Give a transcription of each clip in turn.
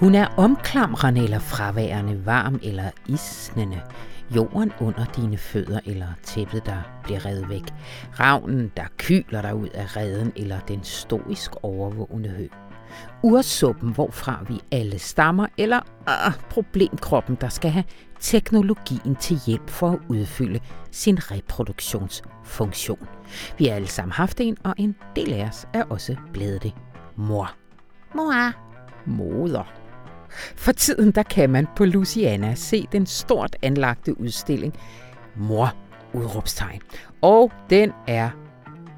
Hun er omklamrende eller fraværende, varm eller isnende. Jorden under dine fødder eller tæppet, der bliver revet væk. Ravnen, der kyler dig ud af redden eller den stoisk overvågende hø. Ursuppen, hvorfra vi alle stammer, eller øh, problemkroppen, der skal have teknologien til hjælp for at udfylde sin reproduktionsfunktion. Vi har alle sammen haft en, og en del af os er også blevet det. Mor. Mor. Moder. For tiden der kan man på Luciana se den stort anlagte udstilling Mor, udråbstegn. Og den er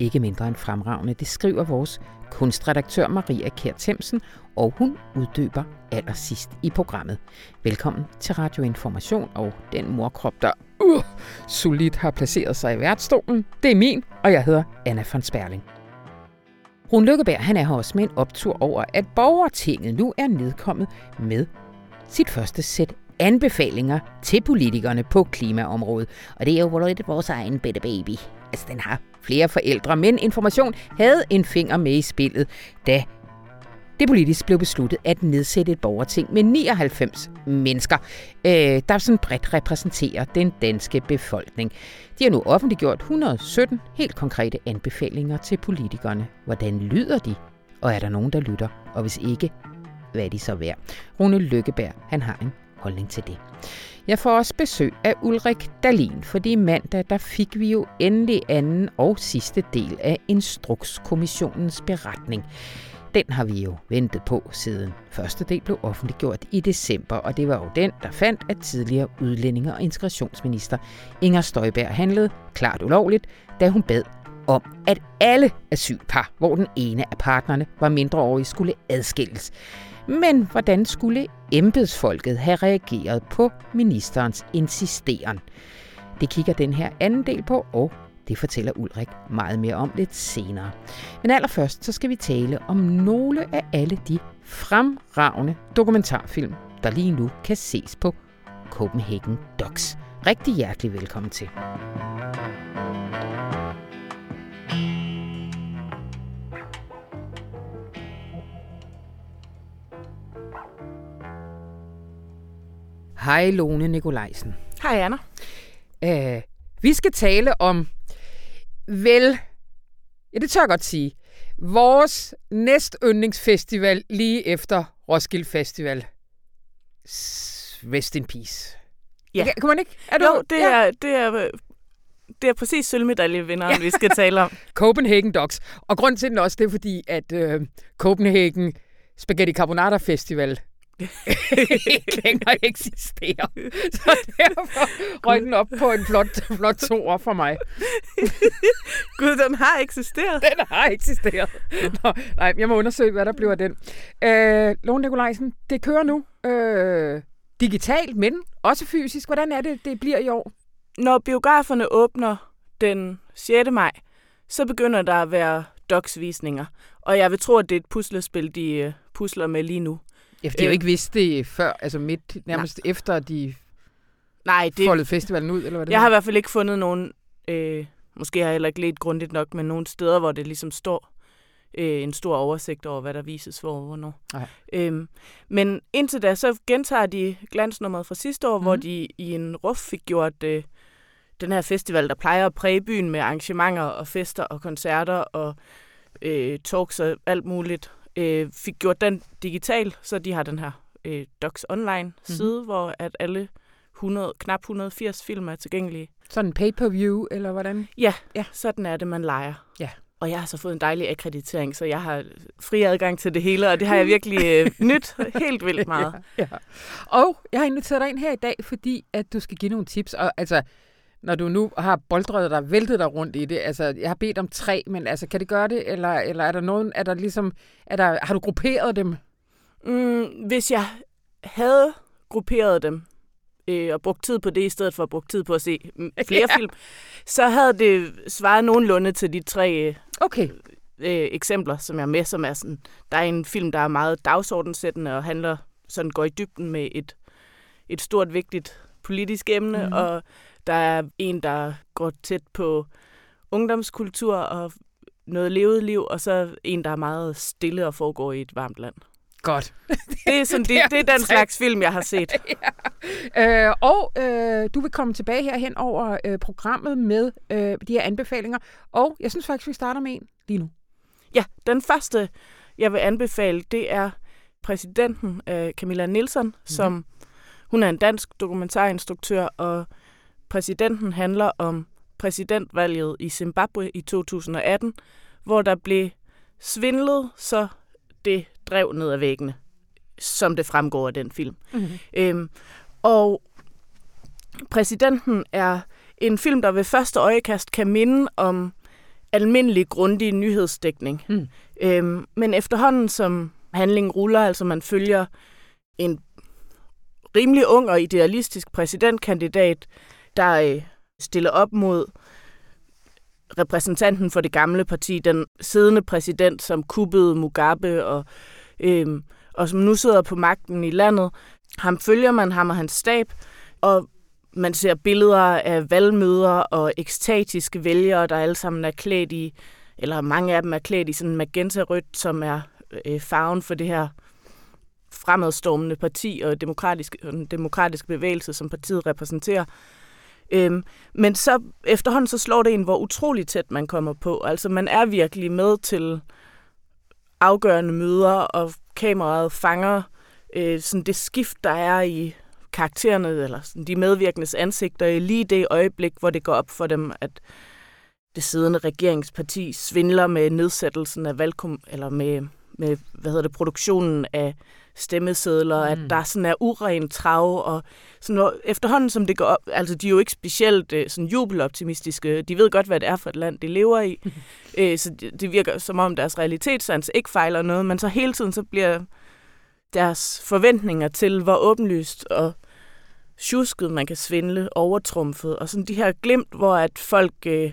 ikke mindre end fremragende. Det skriver vores kunstredaktør Maria Kjær Themsen, og hun uddyber allersidst i programmet. Velkommen til Radio Information og den morkrop, der uh, solidt har placeret sig i værtsstolen. Det er min, og jeg hedder Anna von Sperling. Rune Lykkeberg han er her også med en optur over, at borgertinget nu er nedkommet med sit første sæt anbefalinger til politikerne på klimaområdet. Og det er jo lidt vores egen bitte baby. Altså, den har flere forældre, men Information havde en finger med i spillet, da det politisk blev besluttet at nedsætte et borgerting med 99 mennesker, øh, der sådan bredt repræsenterer den danske befolkning. De har nu offentliggjort 117 helt konkrete anbefalinger til politikerne. Hvordan lyder de? Og er der nogen, der lytter? Og hvis ikke, hvad er de så værd? Rune Lykkeberg, han har en holdning til det. Jeg får også besøg af Ulrik Dalin, fordi mandag der fik vi jo endelig anden og sidste del af Instrukskommissionens beretning. Den har vi jo ventet på siden første del blev offentliggjort i december, og det var jo den, der fandt, at tidligere udlændinge- og integrationsminister Inger Støjberg handlede klart ulovligt, da hun bad om, at alle asylpar, hvor den ene af partnerne var mindreårige, skulle adskilles. Men hvordan skulle embedsfolket have reageret på ministerens insisteren? Det kigger den her anden del på, og det fortæller Ulrik meget mere om lidt senere. Men allerførst så skal vi tale om nogle af alle de fremragende dokumentarfilm, der lige nu kan ses på Copenhagen Docs. Rigtig hjertelig velkommen til. Hej Lone Nikolajsen. Hej Anna. Uh, vi skal tale om vel, ja det tør jeg godt sige, vores næst yndlingsfestival lige efter Roskilde Festival. Rest in peace. Ja. Kan man ikke? Er du? Jo, det, ja. er, det, er, det er præcis sølvmedaljevinderen, ja. vi skal tale om. Copenhagen Dogs. Og grund til den også, det er fordi, at øh, Copenhagen Spaghetti Carbonara Festival ikke længere eksisterer. Så derfor røg den op på en flot, flot toer for mig. Gud, den har eksisteret. Den har eksisteret. Nå, nej, jeg må undersøge, hvad der bliver af den. Øh, Lone Nikolajsen, det kører nu. Øh, digitalt, men også fysisk. Hvordan er det, det bliver i år? Når biograferne åbner den 6. maj, så begynder der at være docsvisninger. Og jeg vil tro, at det er et puslespil, de øh, pusler med lige nu. Ja, for de har jo øh. ikke vidst det før, altså midt, nærmest Nej. efter de Nej, det, foldede festivalen ud, eller hvad det Jeg er? har i hvert fald ikke fundet nogen, øh, måske har jeg heller ikke let grundigt nok, men nogle steder, hvor det ligesom står øh, en stor oversigt over, hvad der vises hvor og hvornår. Nej. Øhm, men indtil da, så gentager de glansnummeret fra sidste år, mm. hvor mhm. de i en ruf fik gjort øh, den her festival, der plejer at præge byen med arrangementer og fester og koncerter og øh, talks og alt muligt øh, fik gjort den digital, så de har den her øh, Docs Online mhm. side, mm-hmm. hvor at alle 100, knap 180 film er tilgængelige. Sådan pay-per-view, eller hvordan? Ja, ja, sådan er det, man leger. Ja. Og jeg har så fået en dejlig akkreditering, så jeg har fri adgang til det hele, og det har jeg virkelig øh, nyt helt vildt meget. Ja, ja. Og jeg har inviteret dig ind her i dag, fordi at du skal give nogle tips. Og altså, når du nu har boldrøret dig, væltet dig rundt i det? Altså, jeg har bedt om tre, men altså, kan det gøre det? Eller, eller er der nogen, er der ligesom, er der, har du grupperet dem? Mm, hvis jeg havde grupperet dem, øh, og brugt tid på det, i stedet for at bruge tid på at se flere ja. film, så havde det svaret nogenlunde til de tre øh, okay. øh, eksempler, som jeg er med, som er sådan, der er en film, der er meget dagsordensættende og handler, sådan går i dybden med et, et stort, vigtigt politisk emne, mm-hmm. og der er en, der går tæt på ungdomskultur og noget levet liv, og så en, der er meget stille og foregår i et varmt land. Godt. Det er, sådan, det, det er den slags film, jeg har set. ja. øh, og øh, du vil komme tilbage herhen over øh, programmet med øh, de her anbefalinger. Og jeg synes faktisk, vi starter med en lige nu. Ja, den første, jeg vil anbefale, det er præsidenten øh, Camilla Nielsen, mm-hmm. som hun er en dansk dokumentarinstruktør, og præsidenten handler om præsidentvalget i Zimbabwe i 2018, hvor der blev svindlet, så det drev ned ad væggene, som det fremgår af den film. Mm-hmm. Øhm, og præsidenten er en film, der ved første øjekast kan minde om almindelig grundig nyhedsdækning. Mm. Øhm, men efterhånden som handlingen ruller, altså man følger en rimelig ung og idealistisk præsidentkandidat, der øh, stiller op mod repræsentanten for det gamle parti, den siddende præsident, som kuppede Mugabe og, øh, og som nu sidder på magten i landet. Ham følger man, ham og hans stab, og man ser billeder af valgmøder og ekstatiske vælgere, der alle sammen er klædt i, eller mange af dem er klædt i sådan magenta-rødt, som er øh, farven for det her fremadstormende parti og demokratiske, den demokratiske bevægelse, som partiet repræsenterer. Øhm, men så efterhånden så slår det en, hvor utroligt tæt man kommer på. Altså man er virkelig med til afgørende møder, og kameraet fanger øh, sådan det skift, der er i karaktererne, eller sådan de medvirkendes ansigter, i lige det øjeblik, hvor det går op for dem, at det siddende regeringsparti svindler med nedsættelsen af valgkom eller med, med hvad hedder det, produktionen af stemmesedler, mm. at der sådan er uren trav, og sådan noget. efterhånden som det går op, altså de er jo ikke specielt øh, sådan jubeloptimistiske, de ved godt, hvad det er for et land, de lever i, øh, så det, det virker som om deres realitetssans ikke fejler noget, men så hele tiden så bliver deres forventninger til, hvor åbenlyst og tjusket man kan svindle, overtrumfet, og sådan de her glimt, hvor at folk øh,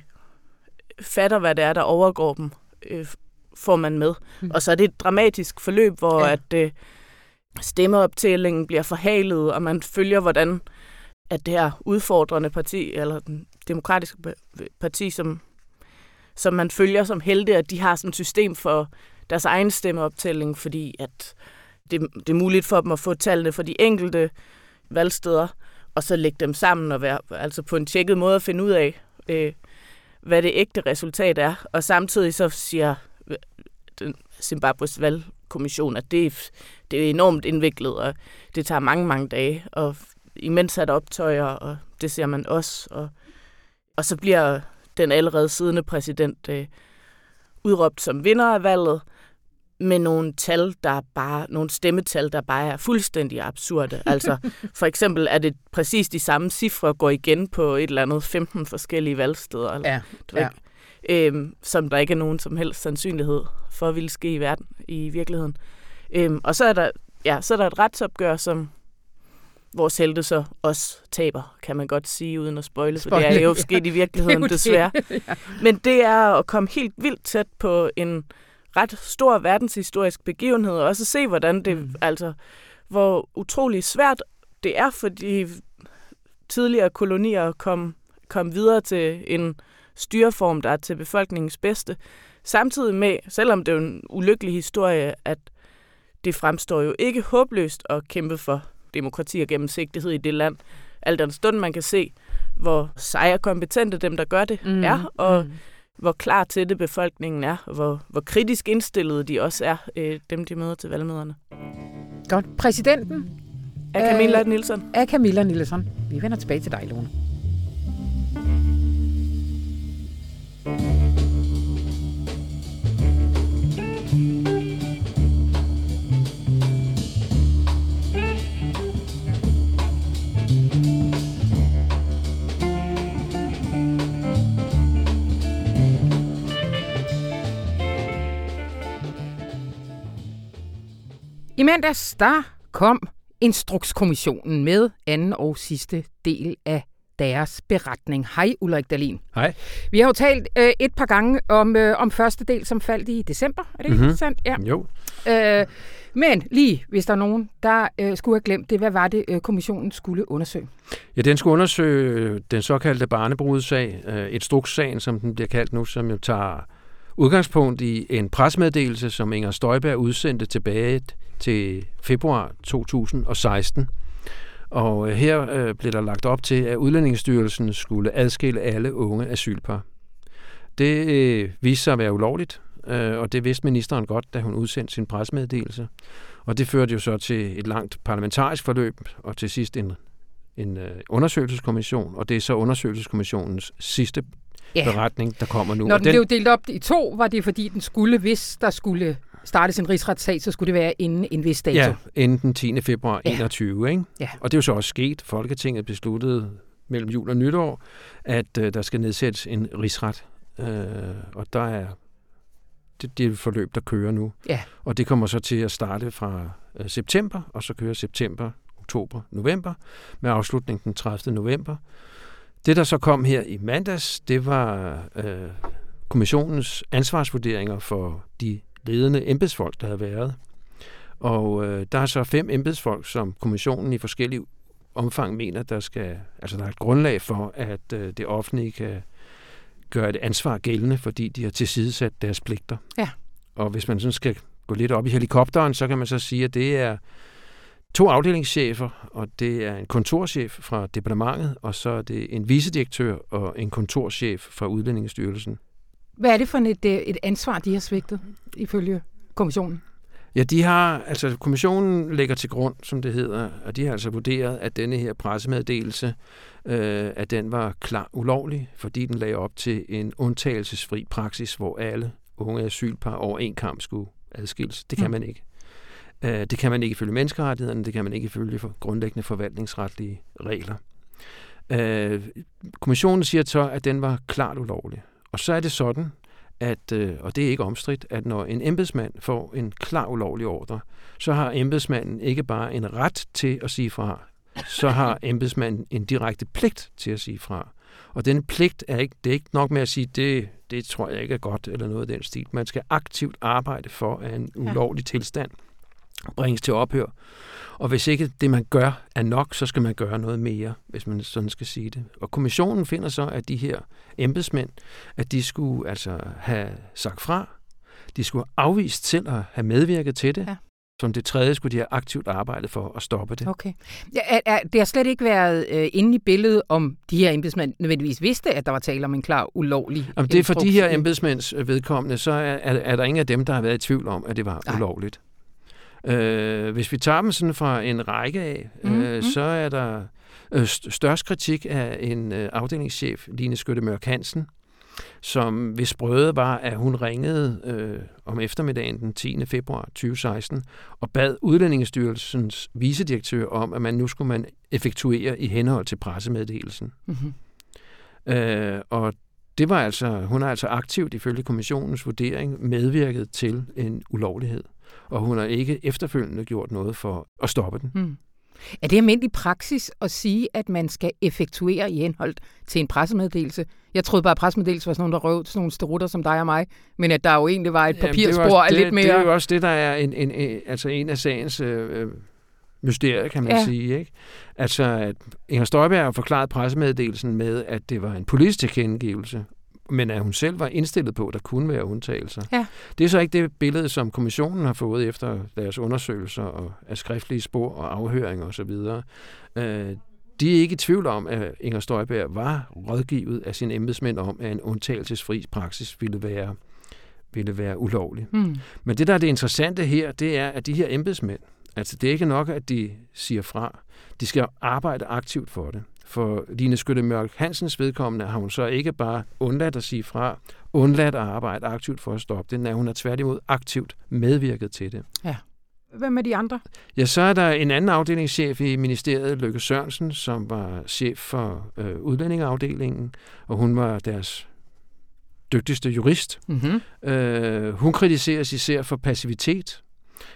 fatter, hvad det er, der overgår dem, øh, får man med. Mm. Og så er det et dramatisk forløb, hvor ja. at øh, stemmeoptællingen bliver forhalet, og man følger, hvordan at det her udfordrende parti, eller den demokratiske parti, som, som man følger som helte, at de har sådan et system for deres egen stemmeoptælling, fordi at det, det er muligt for dem at få tallene for de enkelte valgsteder, og så lægge dem sammen og være altså på en tjekket måde at finde ud af, øh, hvad det ægte resultat er. Og samtidig så siger øh, den Zimbabwes valgkommission, at det, det er enormt indviklet, og det tager mange, mange dage, og imens er der optøjer, og det ser man også. Og, og så bliver den allerede siddende præsident øh, udråbt som vinder af valget, med nogle tal, der bare, nogle stemmetal, der bare er fuldstændig absurde. Altså, for eksempel er det præcis de samme cifre går igen på et eller andet 15 forskellige valgsteder. Eller, ja, ja. Ikke, øhm, som der ikke er nogen som helst sandsynlighed for at ville ske i verden, i virkeligheden. Øhm, og så er der, ja, så er der et retsopgør, som vores helte så også taber, kan man godt sige, uden at spoile, for det er jo sket i virkeligheden, det desværre. Det. ja. Men det er at komme helt vildt tæt på en ret stor verdenshistorisk begivenhed, og også se, hvordan det, mm. altså, hvor utrolig svært det er for de tidligere kolonier at komme, komme videre til en styreform, der er til befolkningens bedste. Samtidig med, selvom det er en ulykkelig historie, at det fremstår jo ikke håbløst at kæmpe for demokrati og gennemsigtighed i det land. Alt den stund, man kan se, hvor seje kompetente dem, der gør det, mm. er, og mm hvor klar til det befolkningen er, og hvor, hvor kritisk indstillede de også er, øh, dem de møder til valgmøderne. Godt. Præsidenten? Af Camilla øh, Nielsen. Af Camilla Nielsen. Vi vender tilbage til dig, Lone. I mandags, der kom Instrukskommissionen med anden og sidste del af deres beretning. Hej Ulrik Dalin. Hej. Vi har jo talt øh, et par gange om, øh, om første del, som faldt i december. Er det mm-hmm. ikke sandt? Ja. Jo. Øh, men lige, hvis der er nogen, der øh, skulle have glemt det, hvad var det, øh, kommissionen skulle undersøge? Ja, den skulle undersøge den såkaldte barnebrudssag, øh, et strukssagen, som den bliver kaldt nu, som jo tager udgangspunkt i en presmeddelelse, som Inger Støjberg udsendte tilbage til februar 2016. Og øh, her øh, blev der lagt op til, at Udlændingsstyrelsen skulle adskille alle unge asylpar. Det øh, viste sig at være ulovligt, øh, og det vidste ministeren godt, da hun udsendte sin presmeddelelse. Og det førte jo så til et langt parlamentarisk forløb, og til sidst en, en øh, undersøgelseskommission, og det er så undersøgelseskommissionens sidste ja. beretning, der kommer nu. Når den, den blev delt op i to, var det fordi, den skulle, hvis der skulle startes en rigsretssag, så skulle det være inden en vis dato. Ja, inden den 10. februar ja. 21. Ikke? Ja. Og det er jo så også sket. Folketinget besluttede mellem jul og nytår, at øh, der skal nedsættes en rigsret. Øh, og der er det, det et forløb, der kører nu. Ja. Og det kommer så til at starte fra øh, september, og så kører september, oktober, november, med afslutning den 30. november. Det, der så kom her i mandags, det var øh, kommissionens ansvarsvurderinger for de ledende embedsfolk, der havde været. Og øh, der er så fem embedsfolk, som kommissionen i forskellige omfang mener, der skal, altså der er et grundlag for, at øh, det offentlige kan gøre et ansvar gældende, fordi de har tilsidesat deres pligter. Ja. Og hvis man sådan skal gå lidt op i helikopteren, så kan man så sige, at det er to afdelingschefer, og det er en kontorchef fra departementet, og så er det en vicedirektør og en kontorchef fra Udlændingsstyrelsen. Hvad er det for et, øh, et ansvar, de har svigtet, ifølge kommissionen? Ja, de har, altså kommissionen lægger til grund, som det hedder, og de har altså vurderet, at denne her pressemeddelelse, øh, at den var klar ulovlig, fordi den lagde op til en undtagelsesfri praksis, hvor alle unge asylpar over en kamp skulle adskilles. Det kan mm. man ikke. Øh, det kan man ikke ifølge menneskerettighederne, det kan man ikke ifølge for grundlæggende forvaltningsretlige regler. Øh, kommissionen siger så, at den var klart ulovlig. Og så er det sådan, at, øh, og det er ikke omstridt, at når en embedsmand får en klar ulovlig ordre, så har embedsmanden ikke bare en ret til at sige fra, så har embedsmanden en direkte pligt til at sige fra. Og denne pligt er ikke, det er ikke nok med at sige, det, det tror jeg ikke er godt, eller noget af den stil. Man skal aktivt arbejde for, at en ulovlig tilstand bringes til ophør. Og hvis ikke det, man gør, er nok, så skal man gøre noget mere, hvis man sådan skal sige det. Og kommissionen finder så, at de her embedsmænd, at de skulle altså have sagt fra, de skulle have afvist selv at have medvirket til det. Ja. Som det tredje skulle de have aktivt arbejdet for at stoppe det. Okay. Ja, er, er, det har slet ikke været øh, inde i billedet, om de her embedsmænd nødvendigvis vidste, at der var tale om en klar ulovlig Jamen, det er for de her embedsmænds vedkommende, så er, er, er der ingen af dem, der har været i tvivl om, at det var Nej. ulovligt. Øh, hvis vi tager dem sådan fra en række af, mm-hmm. øh, så er der øh, størst kritik af en øh, afdelingschef, Line Skytte Mørk Hansen, som hvis brøde var, at hun ringede øh, om eftermiddagen den 10. februar 2016 og bad Udlændingestyrelsens vicedirektør om, at man nu skulle man effektuere i henhold til pressemeddelelsen. Mm-hmm. Øh, og det var altså, hun har altså aktivt ifølge kommissionens vurdering medvirket til en ulovlighed og hun har ikke efterfølgende gjort noget for at stoppe den. Hmm. Er det almindelig praksis at sige, at man skal effektuere i henhold til en pressemeddelelse? Jeg troede bare, at pressemeddelelse var sådan nogle, der røv sådan nogle sterutter som dig og mig, men at der jo egentlig var et papirspor af lidt mere... Det er jo også det, der er en, en, en, altså en af sagens øh, øh mysterie, kan man ja. sige. Ikke? Altså, at Inger Støjberg har forklaret pressemeddelelsen med, at det var en politisk tilkendegivelse, men at hun selv var indstillet på, at der kunne være undtagelser. Ja. Det er så ikke det billede, som kommissionen har fået efter deres undersøgelser og af skriftlige spor og afhøringer osv. Øh, de er ikke i tvivl om, at Inger Støjberg var rådgivet af sine embedsmænd om, at en undtagelsesfri praksis ville være, ville være ulovlig. Mm. Men det, der er det interessante her, det er, at de her embedsmænd, altså det er ikke nok, at de siger fra. De skal arbejde aktivt for det. For Line Skytte Mørk Hansens vedkommende har hun så ikke bare undladt at sige fra, undladt at arbejde aktivt for at stoppe det, men hun har tværtimod aktivt medvirket til det. Ja. Hvem er de andre? Ja, så er der en anden afdelingschef i ministeriet, Løkke Sørensen, som var chef for øh, udlændingeafdelingen, og hun var deres dygtigste jurist. Mm-hmm. Øh, hun kritiseres især for passivitet.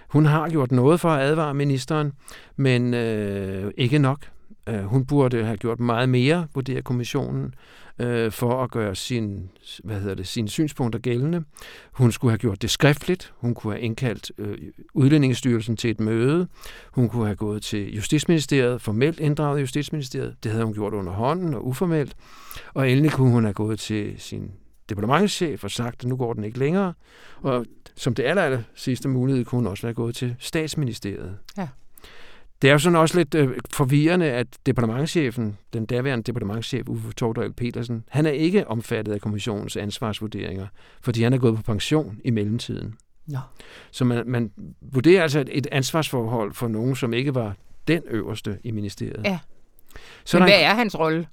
Hun har gjort noget for at advare ministeren, men øh, ikke nok. Øh, hun burde have gjort meget mere, vurderer kommissionen, øh, for at gøre sin, hvad hedder det, sine synspunkter gældende. Hun skulle have gjort det skriftligt. Hun kunne have indkaldt øh, Udlændingestyrelsen til et møde. Hun kunne have gået til Justitsministeriet, formelt inddraget Justitsministeriet. Det havde hun gjort under hånden og uformelt. Og endelig kunne hun have gået til sin departementschef og sagt, at nu går den ikke længere. Og som det aller, aller sidste mulighed kunne hun også være gået til statsministeriet. Ja. Det er jo sådan også lidt øh, forvirrende, at departementchefen, den daværende departementchef Uffe Tordal Petersen, han er ikke omfattet af kommissionens ansvarsvurderinger, fordi han er gået på pension i mellemtiden. Nå. Så man, man vurderer altså et, ansvarsforhold for nogen, som ikke var den øverste i ministeriet. Ja. Så Men hvad en- er hans rolle?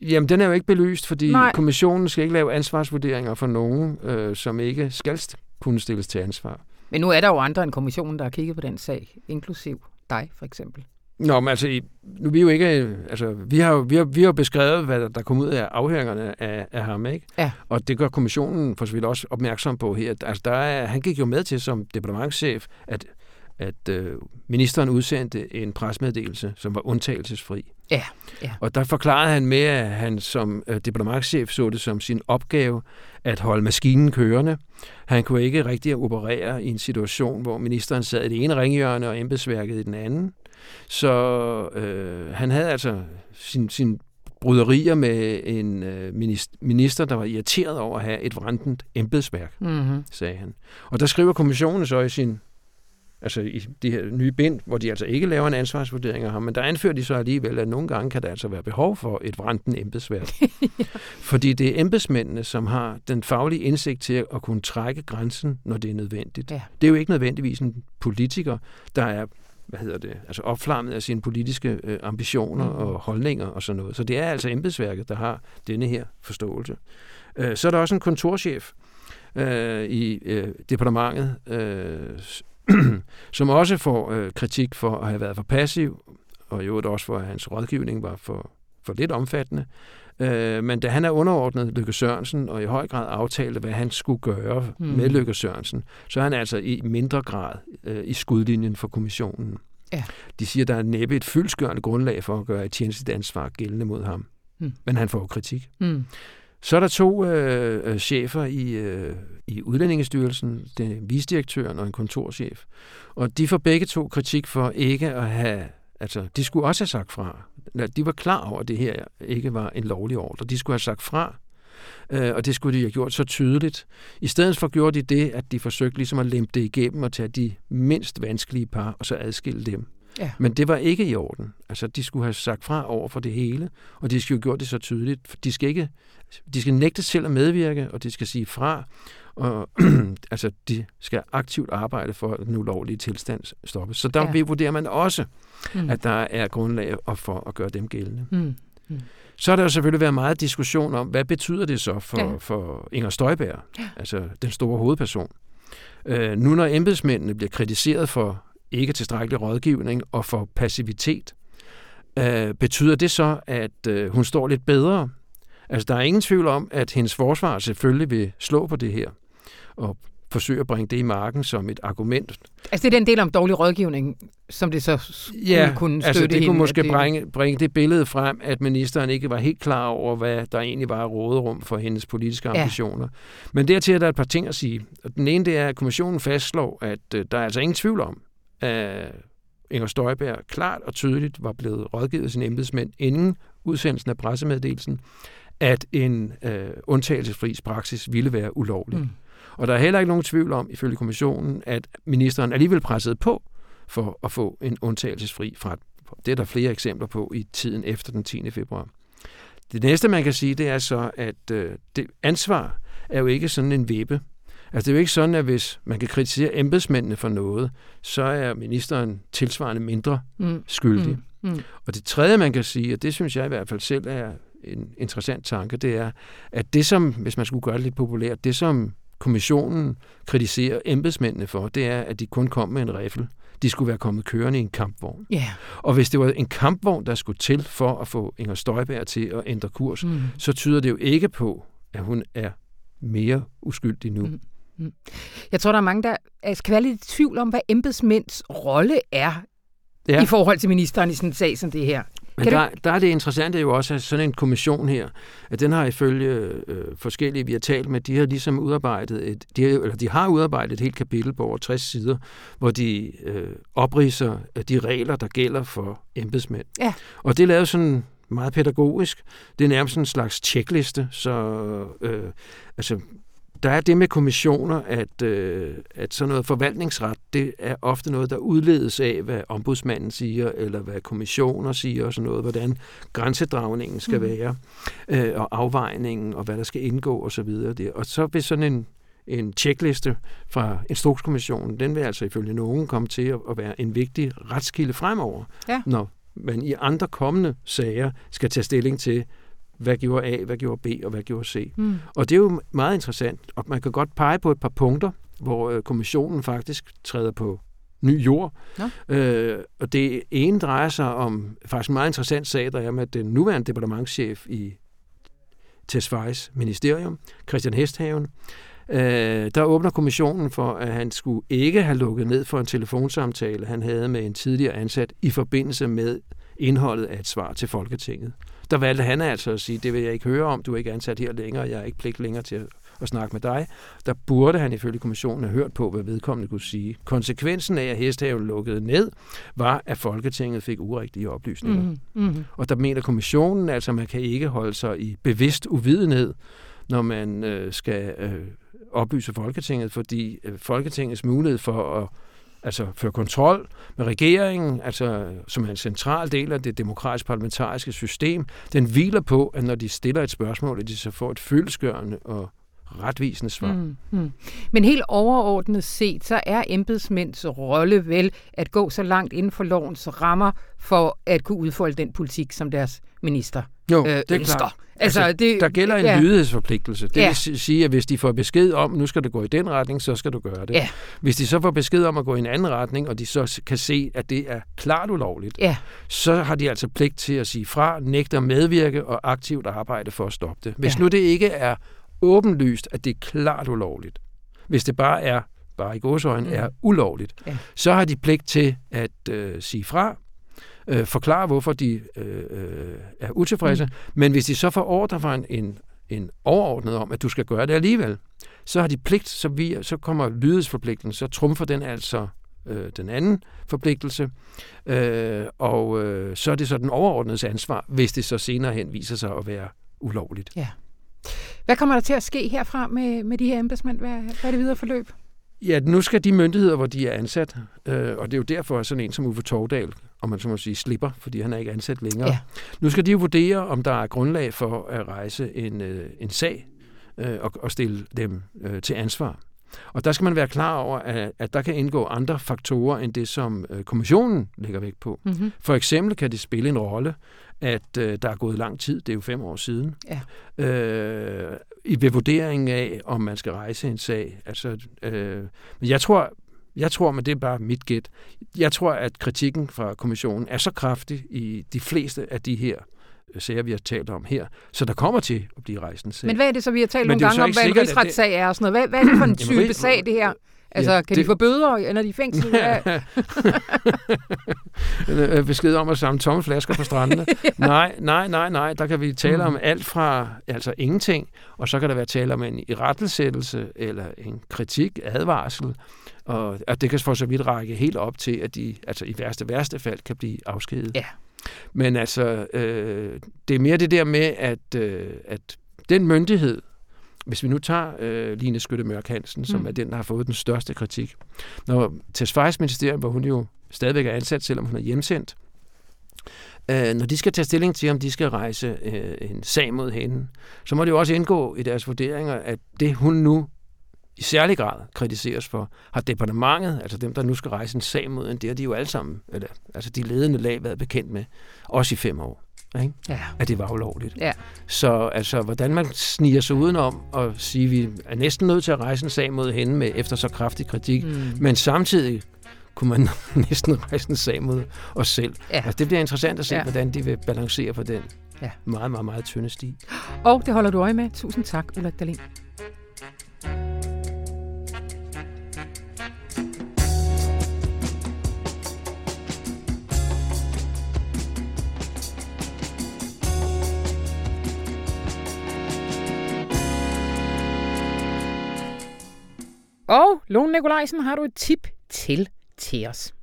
Jamen, den er jo ikke belyst, fordi Nej. Kommissionen skal ikke lave ansvarsvurderinger for nogen, øh, som ikke skal kunne stilles til ansvar. Men nu er der jo andre end kommissionen, der har kigget på den sag, inklusiv dig for eksempel. Nå, men altså, nu er vi jo ikke, øh, altså, vi har jo, vi har, vi har beskrevet, hvad der, der kom ud af afhøringerne af, af ham, ikke? Ja. Og det gør kommissionen for så vidt også opmærksom på her. Altså, der er, han gik jo med til som departementschef, at, at øh, ministeren udsendte en presmeddelelse, som var undtagelsesfri. Ja, ja. Og der forklarede han med, at han som øh, departementschef så det som sin opgave at holde maskinen kørende. Han kunne ikke rigtig operere i en situation, hvor ministeren sad i det ene ringhjørne og embedsværket i den anden. Så øh, han havde altså sin, sin bryderier med en øh, minister, der var irriteret over at have et vrentent embedsværk, Mm-hmm. sagde han. Og der skriver kommissionen så i sin altså i de her nye bind, hvor de altså ikke laver en ansvarsvurdering af ham, men der anfører de så alligevel, at nogle gange kan der altså være behov for et vrenten embedsværk. Fordi det er embedsmændene, som har den faglige indsigt til at kunne trække grænsen, når det er nødvendigt. Ja. Det er jo ikke nødvendigvis en politiker, der er hvad hedder det, altså opflammet af sine politiske øh, ambitioner Mhm. og holdninger og sådan noget. Så det er altså embedsværket, der har denne her forståelse. Øh, så er der også en kontorchef øh, i øh, departementet, øh, som også får øh, kritik for at have været for passiv, og i øvrigt også for, at hans rådgivning var for, for lidt omfattende. Øh, men da han er underordnet Lykke Sørensen, og i høj grad aftalte, hvad han skulle gøre Mm. med Lykke Sørensen, så er han altså i mindre grad øh, i skudlinjen for kommissionen. Ja. De siger, der er næppe et fyldskørende grundlag for at gøre et tjenestigt ansvar gældende mod ham. Mm. Men han får kritik. Mm. Så er der to øh, øh, chefer i, øh, i Udlændingestyrelsen, den visdirektøren og en kontorchef. Og de får begge to kritik for ikke at have, altså de skulle også have sagt fra. De var klar over, at det her ikke var en lovlig ordre. De skulle have sagt fra, øh, og det skulle de have gjort så tydeligt. I stedet for gjorde de det, at de forsøgte ligesom at lempe det igennem og tage de mindst vanskelige par, og så adskille dem. Ja. Men det var ikke i orden. Altså, de skulle have sagt fra over for det hele, og de skulle have gjort det så tydeligt. De skal ikke de skal nægte selv at medvirke, og de skal sige fra, og altså, de skal aktivt arbejde for, at den ulovlige tilstand stoppes. Så der Ja. vurderer man også, Mm. at der er grundlag for at gøre dem gældende. Mm. Så har der jo selvfølgelig været meget diskussion om, hvad betyder det så for, ja. for Inger Støjberg, ja. altså den store hovedperson. Øh, nu når embedsmændene bliver kritiseret for ikke tilstrækkelig rådgivning og for passivitet, øh, betyder det så, at øh, hun står lidt bedre? Altså, der er ingen tvivl om, at hendes forsvar selvfølgelig vil slå på det her, og forsøge at bringe det i marken som et argument. Altså det er den del om dårlig rådgivning, som det så skulle kunne støtte altså det hende, kunne måske det- bringe, bringe det billede frem, at ministeren ikke var helt klar over, hvad der egentlig var råderum for hendes politiske Ja. ambitioner. Men dertil er der et par ting at sige. Den ene det er, at kommissionen fastslår, at øh, der er altså ingen tvivl om, at Inger Støjberg klart og tydeligt var blevet rådgivet af sine embedsmænd inden udsendelsen af pressemeddelelsen, at en øh, undtagelsesfri praksis ville være ulovlig. Mm. Mm. Og der er heller ikke nogen tvivl om, ifølge kommissionen, at ministeren alligevel pressede på for at få en undtagelsesfri fra. Det er der flere eksempler på i tiden efter den 10. februar. Det næste, man kan sige, det er så, at øh, det ansvar er jo ikke sådan en vippe. Altså det er jo ikke sådan, at hvis man kan kritisere embedsmændene for noget, så er ministeren tilsvarende mindre Mm. skyldig. Mm. Mm. Og det tredje, man kan sige, og det synes jeg i hvert fald selv er en interessant tanke, det er, at det som, hvis man skulle gøre det lidt populært, det som kommissionen kritiserer embedsmændene for, det er, at de kun kom med en riffel. De skulle være kommet kørende i en kampvogn. Ja. Og hvis det var en kampvogn, der skulle til for at få Inger Støjberg til at ændre kurs, Mm. så tyder det jo ikke på, at hun er mere uskyldig nu. Mm. Jeg tror, der er mange, der altså, kan være lidt i tvivl om, hvad embedsmænds rolle er ja. I forhold til ministeren i sådan en sag som det her. Men der, der er det interessante jo også, at sådan en kommission her, at den har ifølge øh, forskellige, vi har talt med, de har ligesom udarbejdet et, de har, eller de har udarbejdet et helt kapitel på over 60 sider, hvor de øh, opriser øh, de regler, der gælder for embedsmænd. Ja. Og det er lavet sådan meget pædagogisk. Det er nærmest en slags tjekliste, så øh, altså, der er det med kommissioner, at, øh, at sådan noget forvaltningsret, det er ofte noget, der udledes af, hvad ombudsmanden siger, eller hvad kommissioner siger, og sådan noget, hvordan grænsedragningen skal mm. være, øh, og afvejningen, og hvad der skal indgå. Og, så og så vil sådan en, en tjekliste fra Instrukskommissionen, den vil altså ifølge nogen komme til at være en vigtig retskilde fremover, ja. når man i andre kommende sager skal tage stilling til, hvad gjorde A, hvad gjorde B og hvad gjorde C. Mm. Og det er jo meget interessant, og man kan godt pege på et par punkter, hvor øh, kommissionen faktisk træder på ny jord. Ja. Øh, og det ene drejer sig om faktisk en meget interessant sag, der er med den nuværende departementschef i Tesfajs ministerium, Christian Hesthaven. Øh, der åbner kommissionen for, at han skulle ikke have lukket ned for en telefonsamtale, han havde med en tidligere ansat i forbindelse med indholdet af et svar til Folketinget. Der valgte han altså at sige, det vil jeg ikke høre om, du er ikke ansat her længere, jeg er ikke pligt længere til at, at snakke med dig. Der burde han ifølge kommissionen have hørt på, hvad vedkommende kunne sige. Konsekvensen af, at Hesthaven lukkede ned, var, at Folketinget fik urigtige oplysninger. Mm, mm. Og der mener kommissionen altså, at man kan ikke holde sig i bevidst uvidenhed, når man øh, skal øh, oplyse Folketinget, fordi øh, Folketingets mulighed for at altså føre kontrol med regeringen, altså som er en central del af det demokratiske parlamentariske system, den hviler på, at når de stiller et spørgsmål, at de så får et fyldesgørende og retvisende svar. Mm, mm. Men helt overordnet set, så er embedsmænds rolle vel at gå så langt inden for lovens rammer for at kunne udfolde den politik, som deres minister jo, øh, det er ønsker. Klart. Altså, altså, det, der gælder en ja. lydighedsforpligtelse. Det ja. vil sige, at hvis de får besked om, nu skal det gå i den retning, så skal du gøre det. Ja. Hvis de så får besked om at gå i en anden retning, og de så kan se, at det er klart ulovligt, ja. så har de altså pligt til at sige fra, nægte at medvirke og aktivt arbejde for at stoppe det. Hvis ja. nu det ikke er åbenlyst, at det er klart ulovligt, hvis det bare er bare i godsøjne, mm. er ulovligt, ja. så har de pligt til at øh, sige fra, øh, forklare, hvorfor de øh, øh, er utilfredse. Mm. Men hvis de så får ordre fra en, en, en overordnet om, at du skal gøre det alligevel, så har de pligt, så, vi, så kommer lydighedsforpligtelsen, så trumfer den altså øh, den anden forpligtelse, øh, og øh, så er det så den overordnede ansvar, hvis det så senere hen viser sig at være ulovligt. Ja. Hvad kommer der til at ske herfra med, med de her embedsmænd? Hvad, hvad er det videre forløb? Ja, nu skal de myndigheder, hvor de er ansat, øh, og det er jo derfor, at sådan en som Uffe Tordal, om man så må sige, slipper, fordi han er ikke ansat længere. Ja. Nu skal de jo vurdere, om der er grundlag for at rejse en, øh, en sag øh, og, og stille dem øh, til ansvar. Og der skal man være klar over, at, at der kan indgå andre faktorer end det, som øh, kommissionen lægger vægt på. Mm-hmm. For eksempel kan det spille en rolle, at øh, der er gået lang tid, det er jo fem år siden, ja. øh, i ved vurderingen af, om man skal rejse en sag. Altså, øh, men jeg tror, jeg tror, men det er bare mit gæt, jeg tror, at kritikken fra kommissionen er så kraftig i de fleste af de her sager, vi har talt om her. Så der kommer til at blive rejst en sag. Men hvad er det så, vi har talt nogle gange om, hvad en rigsretssag er og sådan noget? Hvad, hvad er det for en type sag, det her? Altså, ja, kan det... de få bøder, når de i fængsel? Ja. Besked om at samle tomme flasker på strandene. ja. Nej, nej, nej, nej. Der kan vi tale mm. om alt fra altså ingenting, og så kan der være tale om en irettelsættelse, eller en kritik, advarsel, og at det kan for så vidt række helt op til, at de altså i værste værste fald kan blive afskediget. Ja. Men altså, øh, det er mere det der med, at, øh, at den myndighed, hvis vi nu tager øh, Line Skytte Mørk Hansen, som mm. er den, der har fået den største kritik. Når Tesfajs ministerium, hvor hun jo stadigvæk er ansat, selvom hun er hjemsendt, øh, når de skal tage stilling til, om de skal rejse øh, en sag mod hende, så må det jo også indgå i deres vurderinger, at det hun nu i særlig grad kritiseres for, har departementet, altså dem, der nu skal rejse en sag mod en, det har de jo alle sammen, eller, altså de ledende lag, været bekendt med, også i fem år. Ikke? Ja. At det var ulovligt. Ja. Så altså, hvordan man sniger sig udenom og sige, at vi er næsten nødt til at rejse en sag mod hende med efter så kraftig kritik, mm. men samtidig kunne man næsten rejse en sag mod os selv. Ja. Altså, det bliver interessant at se, ja. hvordan de vil balancere på den ja. meget, meget, meget tynde sti. Og det holder du øje med. Tusind tak, Ulla Dahlin. Og Lone Nikolajsen, har du et tip til til os?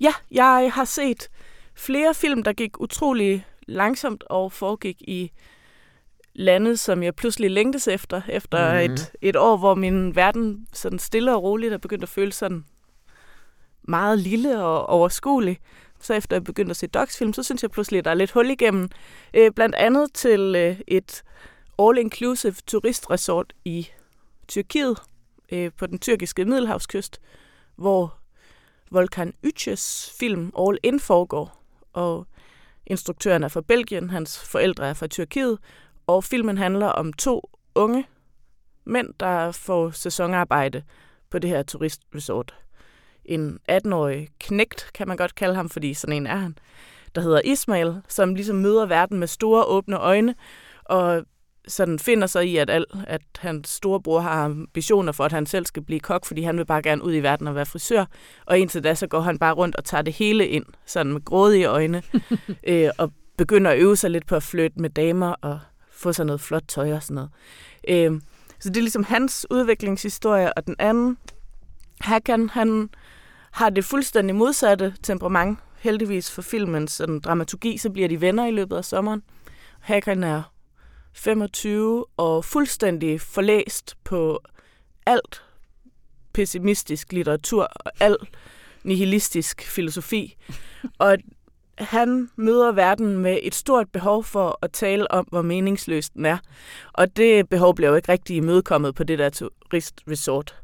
Ja, jeg har set flere film, der gik utrolig langsomt og foregik i landet, som jeg pludselig længtes efter, efter mm. et, et år, hvor min verden sådan stille og roligt er begyndt at føle sådan meget lille og overskuelig. Så efter jeg begyndte at se docsfilm, så synes jeg pludselig, at der er lidt hul igennem. Øh, blandt andet til øh, et all-inclusive turistresort i Tyrkiet, øh, på den tyrkiske middelhavskyst, hvor Volkan Yches film All In foregår. Og instruktøren er fra Belgien, hans forældre er fra Tyrkiet, og filmen handler om to unge mænd, der får sæsonarbejde på det her turistresort. En 18-årig knægt, kan man godt kalde ham, fordi sådan en er han, der hedder Ismail, som ligesom møder verden med store åbne øjne, og sådan finder sig i, at, al, at hans storebror har ambitioner for, at han selv skal blive kok, fordi han vil bare gerne ud i verden og være frisør. Og indtil da, så går han bare rundt og tager det hele ind, sådan med grådige øjne, øh, og begynder at øve sig lidt på at flytte med damer og få sig noget flot tøj og sådan noget. Øh, så det er ligesom hans udviklingshistorie, og den anden, Hakan, han har det fuldstændig modsatte temperament. Heldigvis for filmens sådan, dramaturgi, så bliver de venner i løbet af sommeren. Hakan er 25 og fuldstændig forlæst på alt pessimistisk litteratur og al nihilistisk filosofi. Og han møder verden med et stort behov for at tale om, hvor meningsløst den er. Og det behov bliver jo ikke rigtig imødekommet på det der turistresort.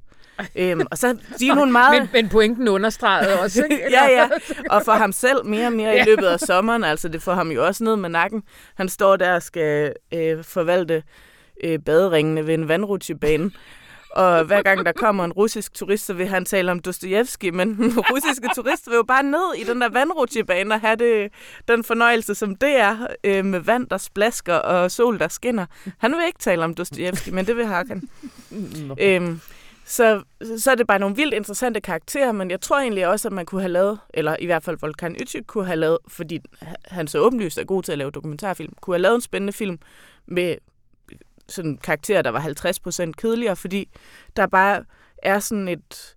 Øhm, og så siger nogle meget... Men, men pointen understregede også, ikke? ja, ja. Og for ham selv mere og mere i løbet af sommeren, altså det får ham jo også ned med nakken. Han står der og skal øh, forvalte øh, baderingene ved en vandrutsjebane. Og hver gang der kommer en russisk turist, så vil han tale om Dostojevski, men russiske turister vil jo bare ned i den der vandrutsjebane og have det, den fornøjelse, som det er, øh, med vand, der splasker og sol, der skinner. Han vil ikke tale om Dostojevski, men det vil Hakan. øhm, så, så er det bare nogle vildt interessante karakterer, men jeg tror egentlig også, at man kunne have lavet, eller i hvert fald Volkan Ytchik kunne have lavet, fordi han så åbenlyst er god til at lave dokumentarfilm, kunne have lavet en spændende film med sådan karakterer, der var 50% kedeligere, fordi der bare er sådan et,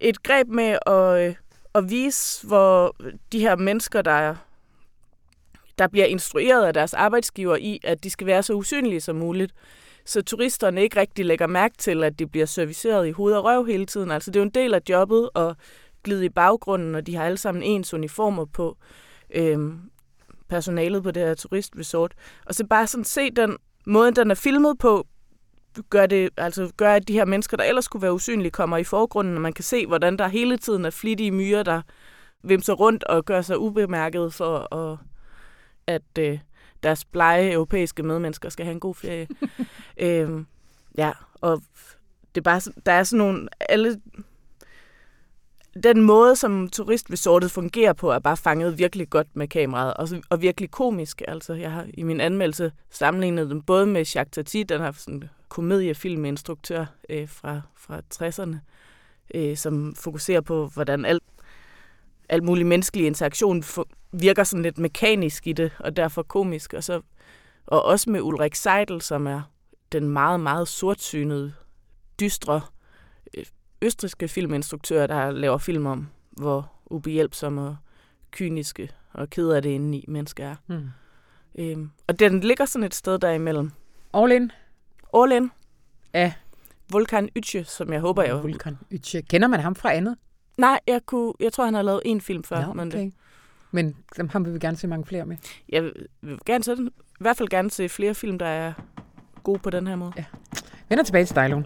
et greb med at, øh, at vise, hvor de her mennesker, der er der bliver instrueret af deres arbejdsgiver i, at de skal være så usynlige som muligt så turisterne ikke rigtig lægger mærke til, at de bliver serviceret i hoved og røv hele tiden. Altså det er jo en del af jobbet at glide i baggrunden, og de har alle sammen ens uniformer på øhm, personalet på det her turistresort. Og så bare sådan se den måde, den er filmet på, gør, det, altså gør, at de her mennesker, der ellers skulle være usynlige, kommer i forgrunden, og man kan se, hvordan der hele tiden er flittige myrer, der vimser rundt og gør sig ubemærket for at, at øh, deres blege europæiske medmennesker skal have en god ferie. øhm, ja, og det er bare, der er sådan nogle, alle, den måde, som turistresortet fungerer på, er bare fanget virkelig godt med kameraet, og, og virkelig komisk. Altså, jeg har i min anmeldelse sammenlignet dem både med Jacques Tati, den har sådan komediefilminstruktør øh, fra, fra 60'erne, øh, som fokuserer på, hvordan alt, alt mulig menneskelig interaktion virker sådan lidt mekanisk i det, og derfor komisk. Og, så, og også med Ulrik Seidel, som er den meget, meget sortsynede, dystre øh, østriske filminstruktør, der laver film om, hvor ubehjælpsomme og kyniske og ked af det indeni mennesker er. Mm. Øhm, og den ligger sådan et sted derimellem. All in? All in. Ja. Vulkan Ytche, som jeg håber, jeg... Vulkan Ytche. Kender man ham fra andet? Nej, jeg, kunne, jeg tror, han har lavet en film før. Ja, okay. men, det. Men ham vil vi gerne se mange flere med. Jeg vil gerne se, i hvert fald gerne se flere film, der er gode på den her måde. Ja. Vender tilbage til dig, Lone.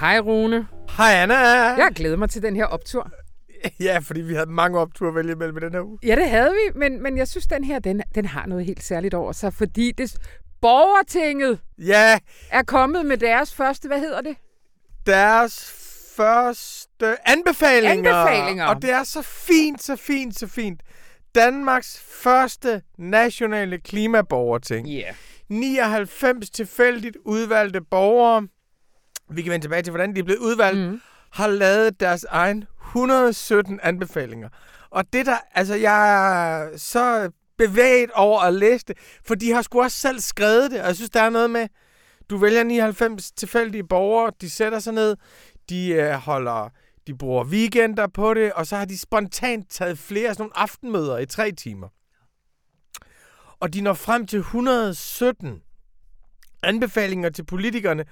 Hej Rune. Hej Anna. Jeg glæder mig til den her optur. Ja, fordi vi havde mange opture at vælge mellem den her uge. Ja, det havde vi, men, men jeg synes, den her, den, den har noget helt særligt over sig, fordi det borgertinget ja. er kommet med deres første, hvad hedder det? Deres første anbefalinger. Anbefalinger. Og det er så fint, så fint, så fint. Danmarks første nationale klimaborgerting. Ja. Yeah. 99 tilfældigt udvalgte borgere vi kan vende tilbage til, hvordan de er blevet udvalgt, mm. har lavet deres egen 117 anbefalinger. Og det der, altså jeg er så bevæget over at læse det, for de har sgu også selv skrevet det, og jeg synes, der er noget med, du vælger 99 tilfældige borgere, de sætter sig ned, de øh, holder, de bruger weekender på det, og så har de spontant taget flere sådan nogle aftenmøder i tre timer. Og de når frem til 117 anbefalinger til politikerne,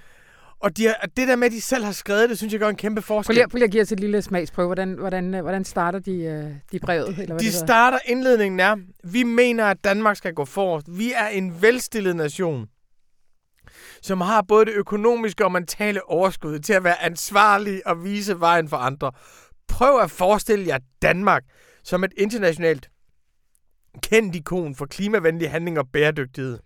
og de, det der med, at de selv har skrevet det, synes jeg gør en kæmpe forskel. Prøv lige, prøv lige at give os et lille smagsprøve. Hvordan, hvordan, hvordan starter de, øh, de brevet? Eller hvad de starter, indledningen er, vi mener, at Danmark skal gå forrest. Vi er en velstillet nation, som har både det økonomiske og mentale overskud til at være ansvarlig og vise vejen for andre. Prøv at forestille jer Danmark som et internationalt kendt ikon for klimavenlig handling og bæredygtighed.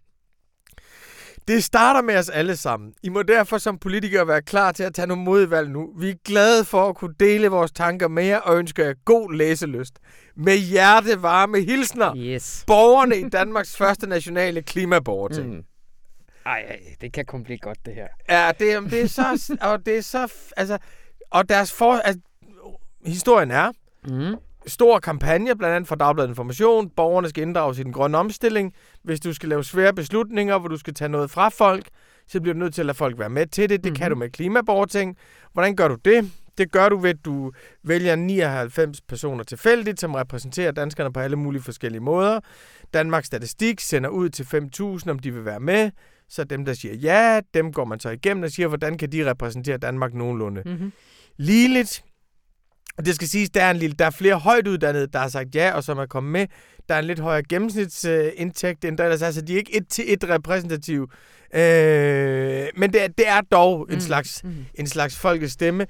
Det starter med os alle sammen. I må derfor som politikere være klar til at tage nogle modvalg nu. Vi er glade for at kunne dele vores tanker med jer og ønsker jer god læselyst. Med hjertevarme hilsner. Yes. Borgerne i Danmarks første nationale klimaborgerting. Mm. Ej, ej, det kan kun blive godt, det her. Ja, det, det er så... og det er så... Altså, og deres for... Altså, historien er, mm stor kampagne, blandt andet fra Dagbladet Information. Borgerne skal inddrages i den grønne omstilling. Hvis du skal lave svære beslutninger, hvor du skal tage noget fra folk, så bliver du nødt til at lade folk være med til det. Det mm-hmm. kan du med klimaborgerting. Hvordan gør du det? Det gør du ved, at du vælger 99 personer tilfældigt, som repræsenterer danskerne på alle mulige forskellige måder. Danmarks Statistik sender ud til 5.000, om de vil være med. Så dem, der siger ja, dem går man så igennem og siger, hvordan kan de repræsentere Danmark nogenlunde. Mm-hmm. Ligeligt, det skal siges, der er, en lille, der er flere højt uddannede, der har sagt ja, og som er kommet med. Der er en lidt højere gennemsnitsindtægt end der ellers. Altså, de er ikke et til et repræsentativ. Øh, men det er, det er dog en, mm. slags, mm. en slags folkets stemme.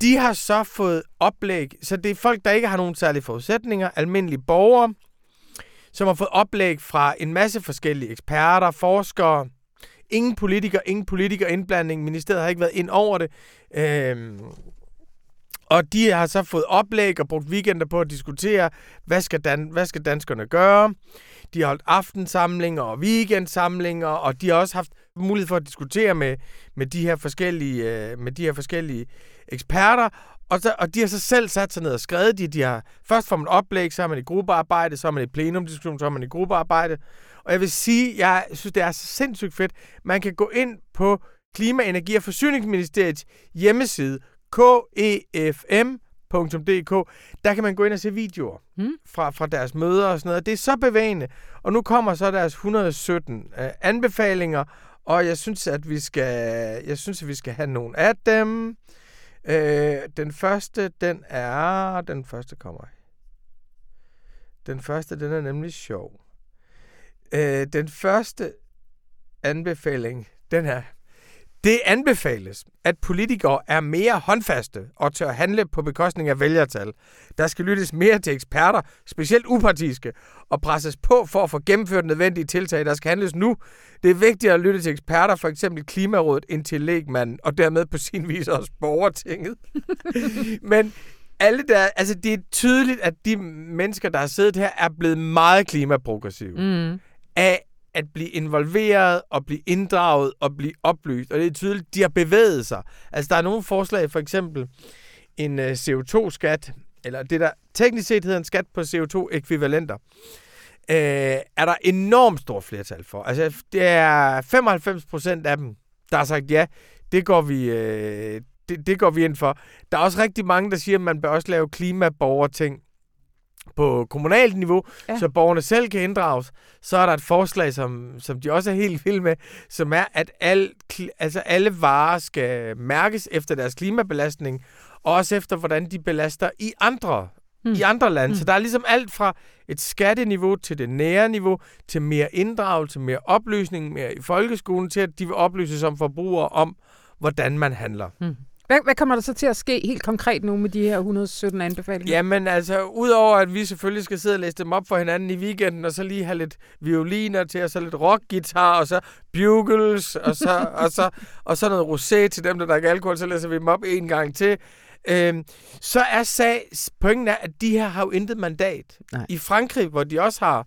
De har så fået oplæg, så det er folk, der ikke har nogen særlige forudsætninger, almindelige borgere, som har fået oplæg fra en masse forskellige eksperter, forskere, ingen politikere, ingen politiker indblanding. Ministeriet har ikke været ind over det. Øh, og de har så fået oplæg og brugt weekender på at diskutere, hvad skal, dan- hvad skal danskerne gøre. De har holdt aftensamlinger og weekendsamlinger, og de har også haft mulighed for at diskutere med, med, de, her forskellige, øh, med de her forskellige eksperter. Og, så, og de har så selv sat sig ned og skrevet de. de har, først får man oplæg, så har man i gruppearbejde, så har man i plenumdiskussion, så har man i gruppearbejde. Og jeg vil sige, jeg synes, det er så sindssygt fedt. Man kan gå ind på Klima-, Energi- og Forsyningsministeriets hjemmeside, kefm.dk, der kan man gå ind og se videoer mm. fra, fra deres møder og sådan noget. Det er så bevægende. Og nu kommer så deres 117 øh, anbefalinger, og jeg synes, at vi skal, jeg synes, at vi skal have nogle af dem. Øh, den første, den er... Den første kommer. Den første, den er nemlig sjov. Øh, den første anbefaling, den er det anbefales, at politikere er mere håndfaste og tør handle på bekostning af vælgertal. Der skal lyttes mere til eksperter, specielt upartiske, og presses på for at få gennemført nødvendige tiltag, der skal handles nu. Det er vigtigt at lytte til eksperter, for eksempel Klimarådet, ind til lægmanden, og dermed på sin vis også borgertinget. Men alle der, altså det er tydeligt, at de mennesker, der har siddet her, er blevet meget klimaprogressive. Mm. Af at blive involveret og blive inddraget og blive oplyst. Og det er tydeligt, de har bevæget sig. Altså, der er nogle forslag, for eksempel en øh, CO2-skat, eller det der teknisk set hedder en skat på CO2-ekvivalenter, øh, er der enormt stort flertal for. Altså, det er 95 procent af dem, der har sagt ja, det går vi... Øh, det, det går vi ind for. Der er også rigtig mange, der siger, at man bør også lave klimaborgerting på kommunalt niveau, ja. så borgerne selv kan inddrages. Så er der et forslag, som, som de også er helt vilde med, som er, at al, altså alle varer skal mærkes efter deres klimabelastning, og også efter, hvordan de belaster i andre mm. i andre lande. Mm. Så der er ligesom alt fra et skatteniveau til det nære niveau, til mere inddragelse, mere oplysning, mere i folkeskolen, til at de vil oplyse som forbrugere om, hvordan man handler. Mm. Hvad, hvad kommer der så til at ske helt konkret nu med de her 117 anbefalinger? Jamen altså, udover at vi selvfølgelig skal sidde og læse dem op for hinanden i weekenden, og så lige have lidt violiner til, og så lidt rockgitar, og så bugles, og så, og så, og så noget rosé til dem, der drikker alkohol, så læser vi dem op en gang til. Øhm, så er sag, pointen er, at de her har jo intet mandat. Nej. I Frankrig, hvor de også har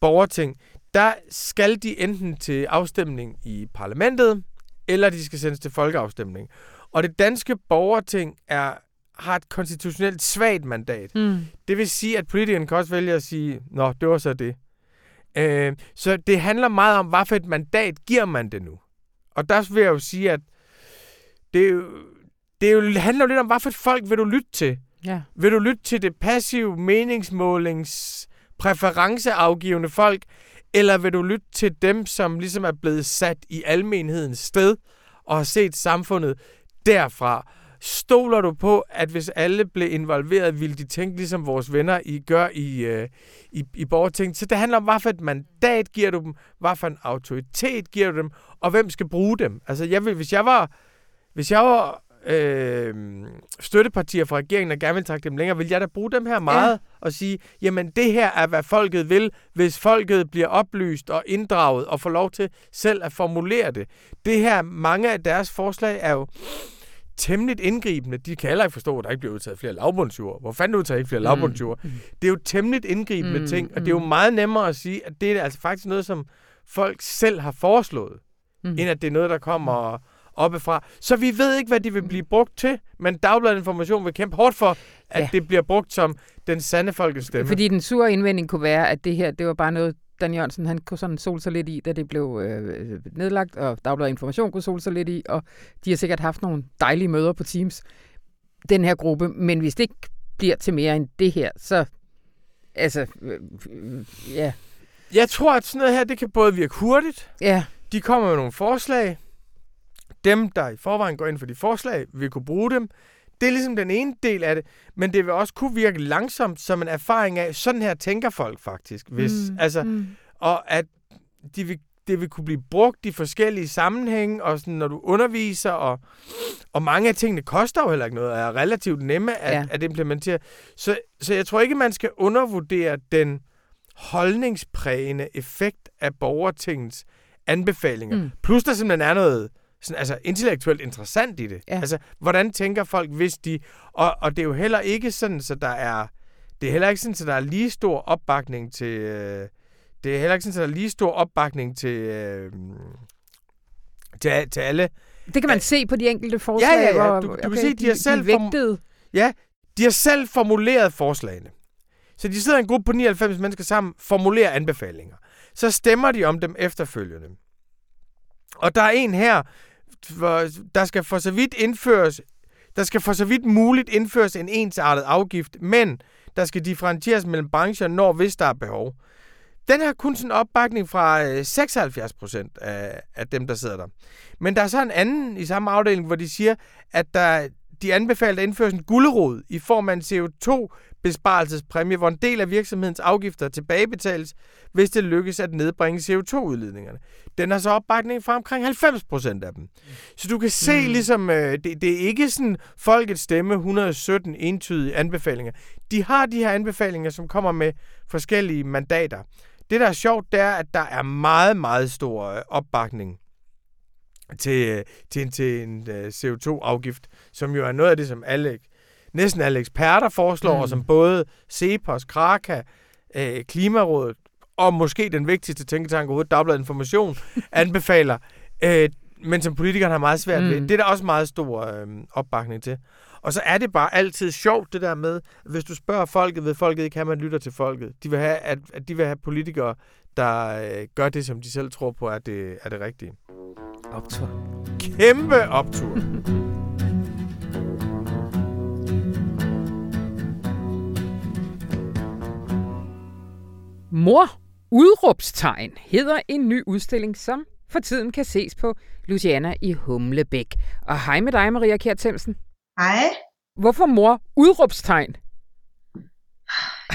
borgerting, der skal de enten til afstemning i parlamentet, eller de skal sendes til folkeafstemning. Og det danske borgerting er, har et konstitutionelt svagt mandat. Mm. Det vil sige, at politikerne kan også vælge at sige, nå, det var så det. Øh, så det handler meget om, hvad for et mandat giver man det nu. Og der vil jeg jo sige, at det, jo, det jo handler jo lidt om, hvad for et folk vil du lytte til. Ja. Vil du lytte til det passive meningsmålings præferenceafgivende folk, eller vil du lytte til dem, som ligesom er blevet sat i almenhedens sted og har set samfundet derfra? Stoler du på, at hvis alle blev involveret, ville de tænke ligesom vores venner I gør i, øh, i, i borgerting? Så det handler om, hvad for et mandat giver du dem, hvad for en autoritet giver du dem, og hvem skal bruge dem. Altså, jeg vil, hvis jeg var, hvis jeg var øh, støttepartier fra regeringen, der gerne vil trække dem længere, vil jeg da bruge dem her meget ja. og sige, jamen det her er, hvad folket vil, hvis folket bliver oplyst og inddraget og får lov til selv at formulere det. Det her, mange af deres forslag er jo temmelig indgribende. De kan heller ikke forstå, at der ikke bliver udtaget flere lavbundsjord. Hvor fanden udtager ikke flere mm. lavbundsjord? Mm. Det er jo temmelig indgribende mm. ting, og det er jo mm. meget nemmere at sige, at det er altså faktisk noget, som folk selv har foreslået, mm. end at det er noget, der kommer oppefra. Så vi ved ikke, hvad de vil blive brugt til, men Dagbladet Information vil kæmpe hårdt for, at ja. det bliver brugt som den sande folkets stemme. Fordi den sure indvending kunne være, at det her, det var bare noget, Dan Jørgensen, han kunne sådan sol sig lidt i, da det blev øh, nedlagt, og Dagbladet Information kunne sol sig lidt i, og de har sikkert haft nogle dejlige møder på Teams, den her gruppe, men hvis det ikke bliver til mere end det her, så altså, øh, øh, ja. Jeg tror, at sådan noget her, det kan både virke hurtigt, ja. de kommer med nogle forslag, dem, der i forvejen går ind for de forslag, vil kunne bruge dem. Det er ligesom den ene del af det, men det vil også kunne virke langsomt som en erfaring af, sådan her tænker folk faktisk. Hvis, mm, altså, mm. Og at de vil, det vil kunne blive brugt i forskellige sammenhænge, og sådan, når du underviser, og, og mange af tingene koster jo heller ikke noget, og er relativt nemme at, ja. at implementere. Så, så jeg tror ikke, man skal undervurdere den holdningsprægende effekt af borgertingets anbefalinger. Mm. Plus der simpelthen er noget sådan, altså, intellektuelt interessant i det. Ja. Altså, hvordan tænker folk, hvis de... Og, og det er jo heller ikke sådan, så der er... Det er heller ikke sådan, så der er lige stor opbakning til... Øh, det er heller ikke sådan, så der er lige stor opbakning til... Øh, til, til alle. Det kan man se på de enkelte forslag. Ja, ja, ja. Du, du okay, kan se, de, de har selv... De ja, de har selv formuleret forslagene. Så de sidder en gruppe på 99 mennesker sammen, formulerer anbefalinger. Så stemmer de om dem efterfølgende. Og der er en her, der skal for så vidt indføres, der skal for så vidt muligt indføres en ensartet afgift, men der skal differentieres mellem brancher, når hvis der er behov. Den har kun sådan opbakning fra øh, 76 procent af, af dem, der sidder der. Men der er så en anden i samme afdeling, hvor de siger, at der, de anbefaler at indføre en gulderod i form af en CO2 besparelsespræmie, hvor en del af virksomhedens afgifter tilbagebetales, hvis det lykkes at nedbringe CO2-udledningerne. Den har så opbakning fra omkring 90 procent af dem. Så du kan se mm. ligesom, øh, det, det er ikke sådan folkets stemme 117 entydige anbefalinger. De har de her anbefalinger, som kommer med forskellige mandater. Det, der er sjovt, det er, at der er meget, meget stor øh, opbakning til, øh, til, en, til en uh, CO2-afgift, som jo er noget af det, som alle næsten alle eksperter foreslår, mm. og som både CEPOS, Kraka, øh, Klimarådet og måske den vigtigste tænketank overhovedet, Dagbladet Information, anbefaler, øh, men som politikerne har meget svært mm. ved. Det er der også meget stor øh, opbakning til. Og så er det bare altid sjovt, det der med, hvis du spørger folket, ved folket ikke at man lytter til folket. De vil have, at, at de vil have politikere, der øh, gør det, som de selv tror på, er det, er det rigtige. Optur. Kæmpe optur. Mor udråbstegn hedder en ny udstilling, som for tiden kan ses på Luciana i Humlebæk. Og hej med dig, Maria Kjær Hej. Hvorfor mor udråbstegn?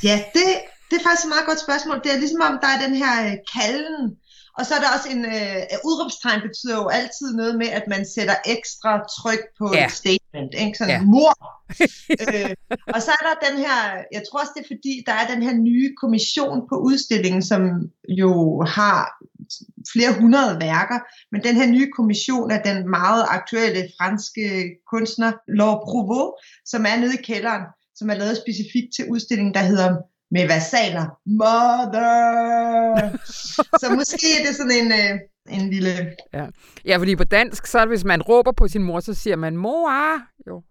Ja, det, det er faktisk et meget godt spørgsmål. Det er ligesom om, der er den her øh, kalden og så er der også en øh, udråbstegn betyder jo altid noget med, at man sætter ekstra tryk på ja. et statement. Ikke? Sådan, ja. mor. øh, og så er der den her, jeg tror også det er fordi, der er den her nye kommission på udstillingen, som jo har flere hundrede værker, men den her nye kommission er den meget aktuelle franske kunstner Laure Prouveau, som er nede i kælderen, som er lavet specifikt til udstillingen, der hedder med versaler. Mother! så måske er det sådan en, øh, en lille... Ja. ja, fordi på dansk, så hvis man råber på sin mor, så siger man mor. Jo.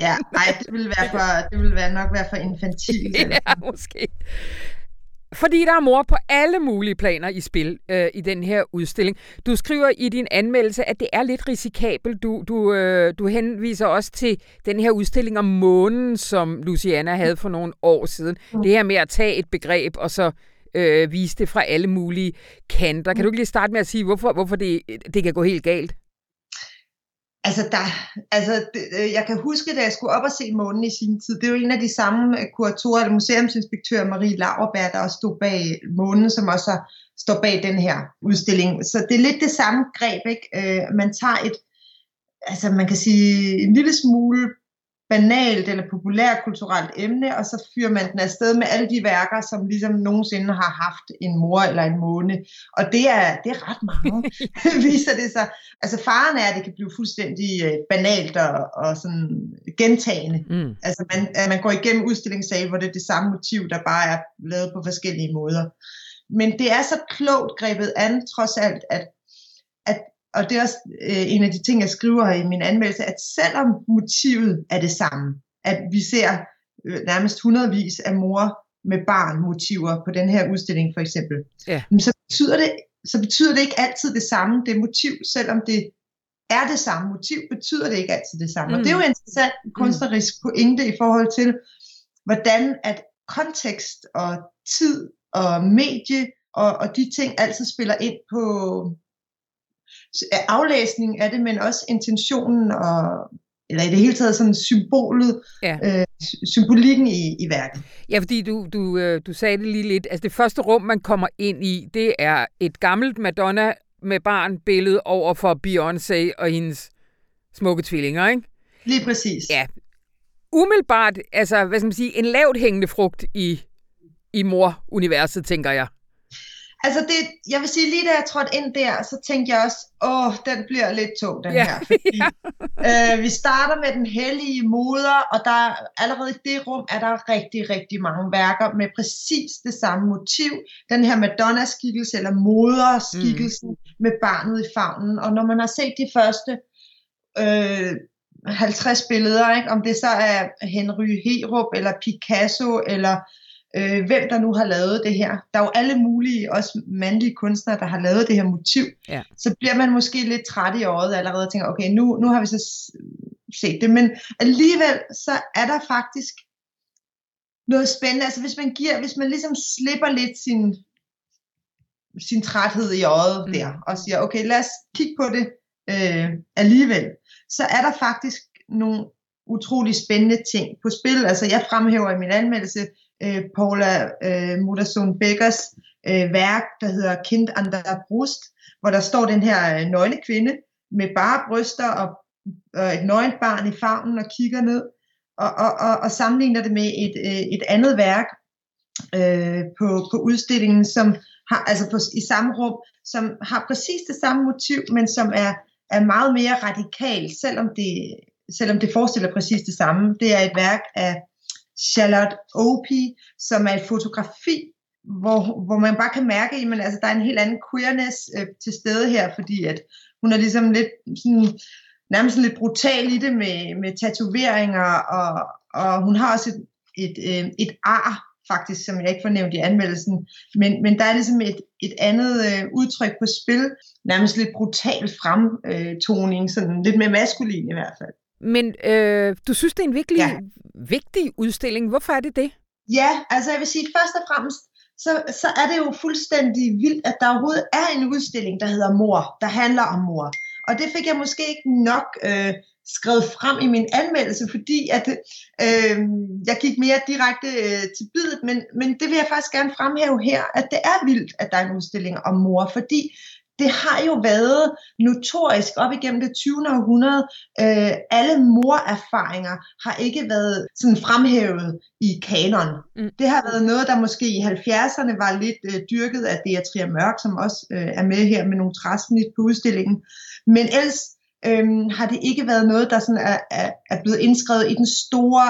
ja, nej, det vil, være for, det vil være nok være for infantil. ja, måske. Fordi der er mor på alle mulige planer i spil øh, i den her udstilling. Du skriver i din anmeldelse, at det er lidt risikabelt. Du, du, øh, du henviser også til den her udstilling om månen, som Luciana havde for nogle år siden. Mm. Det her med at tage et begreb og så øh, vise det fra alle mulige kanter. Kan du ikke lige starte med at sige, hvorfor, hvorfor det, det kan gå helt galt? Altså, der, altså det, øh, jeg kan huske, da jeg skulle op og se månen i sin tid, det er jo en af de samme øh, kuratorer, eller museumsinspektør Marie Lauerberg, der også stod bag månen, som også står bag den her udstilling. Så det er lidt det samme greb, ikke? Øh, man tager et, altså man kan sige, en lille smule banalt eller populærkulturelt emne, og så fyrer man den afsted med alle de værker, som ligesom nogensinde har haft en mor eller en måne. Og det er, det er ret mange, viser det sig. Altså faren er, at det kan blive fuldstændig øh, banalt og, og sådan gentagende. Mm. Altså man, at man går igennem udstillingssal, hvor det er det samme motiv, der bare er lavet på forskellige måder. Men det er så klogt grebet an, trods alt, at og det er også øh, en af de ting, jeg skriver i min anmeldelse, at selvom motivet er det samme, at vi ser øh, nærmest hundredvis af mor med barn motiver på den her udstilling for eksempel, ja. så, betyder det, så betyder det ikke altid det samme, det motiv, selvom det er det samme motiv, betyder det ikke altid det samme. Mm. Og det er jo en interessant kunstnerisk pointe i forhold til, hvordan at kontekst og tid og medie og, og de ting altid spiller ind på, aflæsning af det, men også intentionen og eller i det hele taget sådan symbolet, ja. øh, symbolikken i, i værket. Ja, fordi du, du, øh, du sagde det lige lidt. Altså det første rum, man kommer ind i, det er et gammelt Madonna med barn billede over for Beyoncé og hendes smukke tvillinger, ikke? Lige præcis. Ja. Umiddelbart, altså, hvad skal man sige, en lavt hængende frugt i, i mor-universet, tænker jeg. Altså, det, jeg vil sige, lige da jeg trådte ind der, så tænkte jeg også, åh, den bliver lidt tung, den ja. her. Fordi, øh, vi starter med den hellige moder, og der allerede i det rum er der rigtig, rigtig mange værker med præcis det samme motiv. Den her Madonna-skikkelse, eller moderskikkelsen mm. med barnet i favnen. Og når man har set de første øh, 50 billeder, ikke, om det så er Henry Herup, eller Picasso, eller øh, hvem der nu har lavet det her. Der er jo alle mulige, også mandlige kunstnere, der har lavet det her motiv. Ja. Så bliver man måske lidt træt i øjet allerede og tænker, okay, nu, nu har vi så set det. Men alligevel, så er der faktisk noget spændende. Altså hvis man giver, hvis man ligesom slipper lidt sin, sin træthed i øjet mm. der, og siger, okay, lad os kigge på det øh, alligevel, så er der faktisk nogle utrolig spændende ting på spil. Altså jeg fremhæver i min anmeldelse øh, Paula øh, Modersohn Beggers øh, værk, der hedder Kind an der Brust, hvor der står den her øh, nøgne kvinde med bare bryster og, og et nøgent barn i favnen og kigger ned, og, og, og, og sammenligner det med et, øh, et andet værk øh, på, på udstillingen, som har, altså på, i samme rum, som har præcis det samme motiv, men som er, er meget mere radikalt, selvom det, selvom det forestiller præcis det samme. Det er et værk af Charlotte Opie, som er et fotografi, hvor, hvor man bare kan mærke, at altså, der er en helt anden queerness øh, til stede her, fordi at hun er ligesom lidt sådan, nærmest lidt brutal i det med, med tatoveringer, og, og hun har også et, et, øh, et ar, faktisk, som jeg ikke får nævnt i anmeldelsen, men, men der er ligesom et, et andet øh, udtryk på spil, nærmest lidt brutal fremtoning, sådan lidt mere maskulin i hvert fald. Men øh, du synes, det er en virkelig ja. vigtig udstilling. Hvorfor er det det? Ja, altså jeg vil sige, først og fremmest, så, så er det jo fuldstændig vildt, at der overhovedet er en udstilling, der hedder Mor, der handler om mor. Og det fik jeg måske ikke nok øh, skrevet frem i min anmeldelse, fordi at øh, jeg gik mere direkte øh, til bidet, men, men det vil jeg faktisk gerne fremhæve her, at det er vildt, at der er en udstilling om mor, fordi det har jo været notorisk op igennem det 20. århundrede. Øh, alle morerfaringer har ikke været sådan fremhævet i kanon. Mm. Det har været noget, der måske i 70'erne var lidt øh, dyrket af Beatrice Mørk, som også øh, er med her med nogle træsnit på udstillingen. Men ellers øh, har det ikke været noget, der sådan er, er, er blevet indskrevet i den store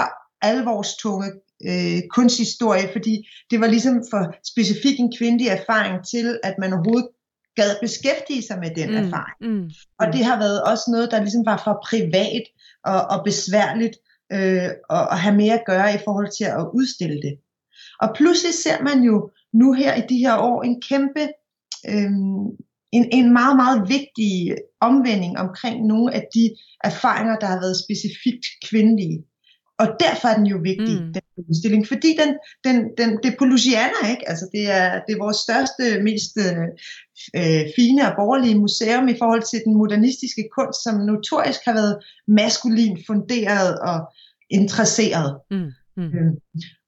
alvorstunge øh, kunsthistorie, fordi det var ligesom for specifik en kvindelig erfaring til, at man overhovedet gad beskæftige sig med den mm. erfaring. Mm. Og det har været også noget, der ligesom var for privat og, og besværligt øh, at, at have mere at gøre i forhold til at udstille det. Og pludselig ser man jo nu her i de her år en kæmpe, øh, en, en meget, meget vigtig omvending omkring nogle af de erfaringer, der har været specifikt kvindelige. Og derfor er den jo vigtig, mm. den udstilling, fordi den, den, den, det er på Louisiana, ikke? Altså det er, det er vores største, mest øh, fine og borgerlige museum i forhold til den modernistiske kunst, som notorisk har været maskulin funderet og interesseret. Mm. Mm. Øh.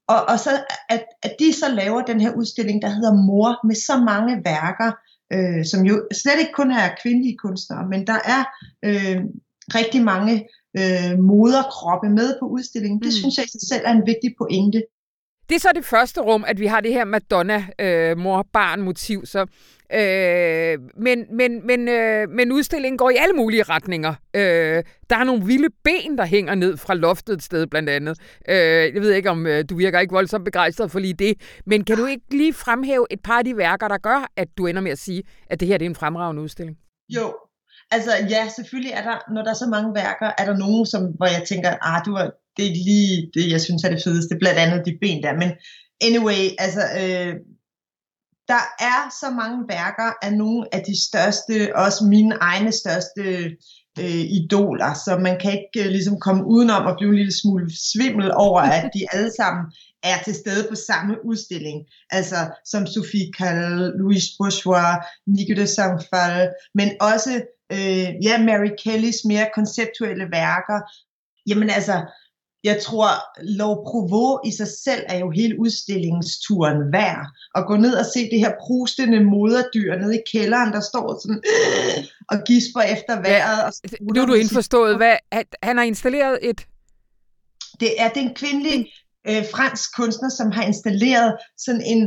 Og, og så at, at de så laver den her udstilling, der hedder Mor, med så mange værker, øh, som jo slet ikke kun er kvindelige kunstnere, men der er øh, rigtig mange øh, moderkroppe med på udstillingen. Det mm. synes jeg i sig selv er en vigtig pointe. Det er så det første rum, at vi har det her Madonna-mor-barn-motiv. Øh, så, øh, men, men, men, øh, men udstillingen går i alle mulige retninger. Øh, der er nogle vilde ben, der hænger ned fra loftet et sted blandt andet. Øh, jeg ved ikke, om øh, du virker ikke voldsomt begejstret for lige det, men kan du ikke lige fremhæve et par af de værker, der gør, at du ender med at sige, at det her det er en fremragende udstilling? Jo, Altså ja, selvfølgelig er der, når der er så mange værker, er der nogen, som, hvor jeg tænker, ah, du var, det er ikke lige det, jeg synes er det fedeste, blandt andet de ben der. Men anyway, altså, øh, der er så mange værker af nogle af de største, også mine egne største øh, idoler, så man kan ikke øh, ligesom komme udenom at blive en lille smule svimmel over, at de alle sammen er til stede på samme udstilling. Altså som Sophie Calle, Louis Bourgeois, Nico de Saint-Phal, men også øh, ja, Mary Kellys mere konceptuelle værker. Jamen altså, jeg tror, Lov Provo i sig selv er jo hele udstillingsturen værd. At gå ned og se det her prustende moderdyr nede i kælderen, der står sådan øh, og gisper efter vejret. Og nu er du indforstået. Hvad, han har installeret et... Det er, det er en kvindelig øh, fransk kunstner, som har installeret sådan en,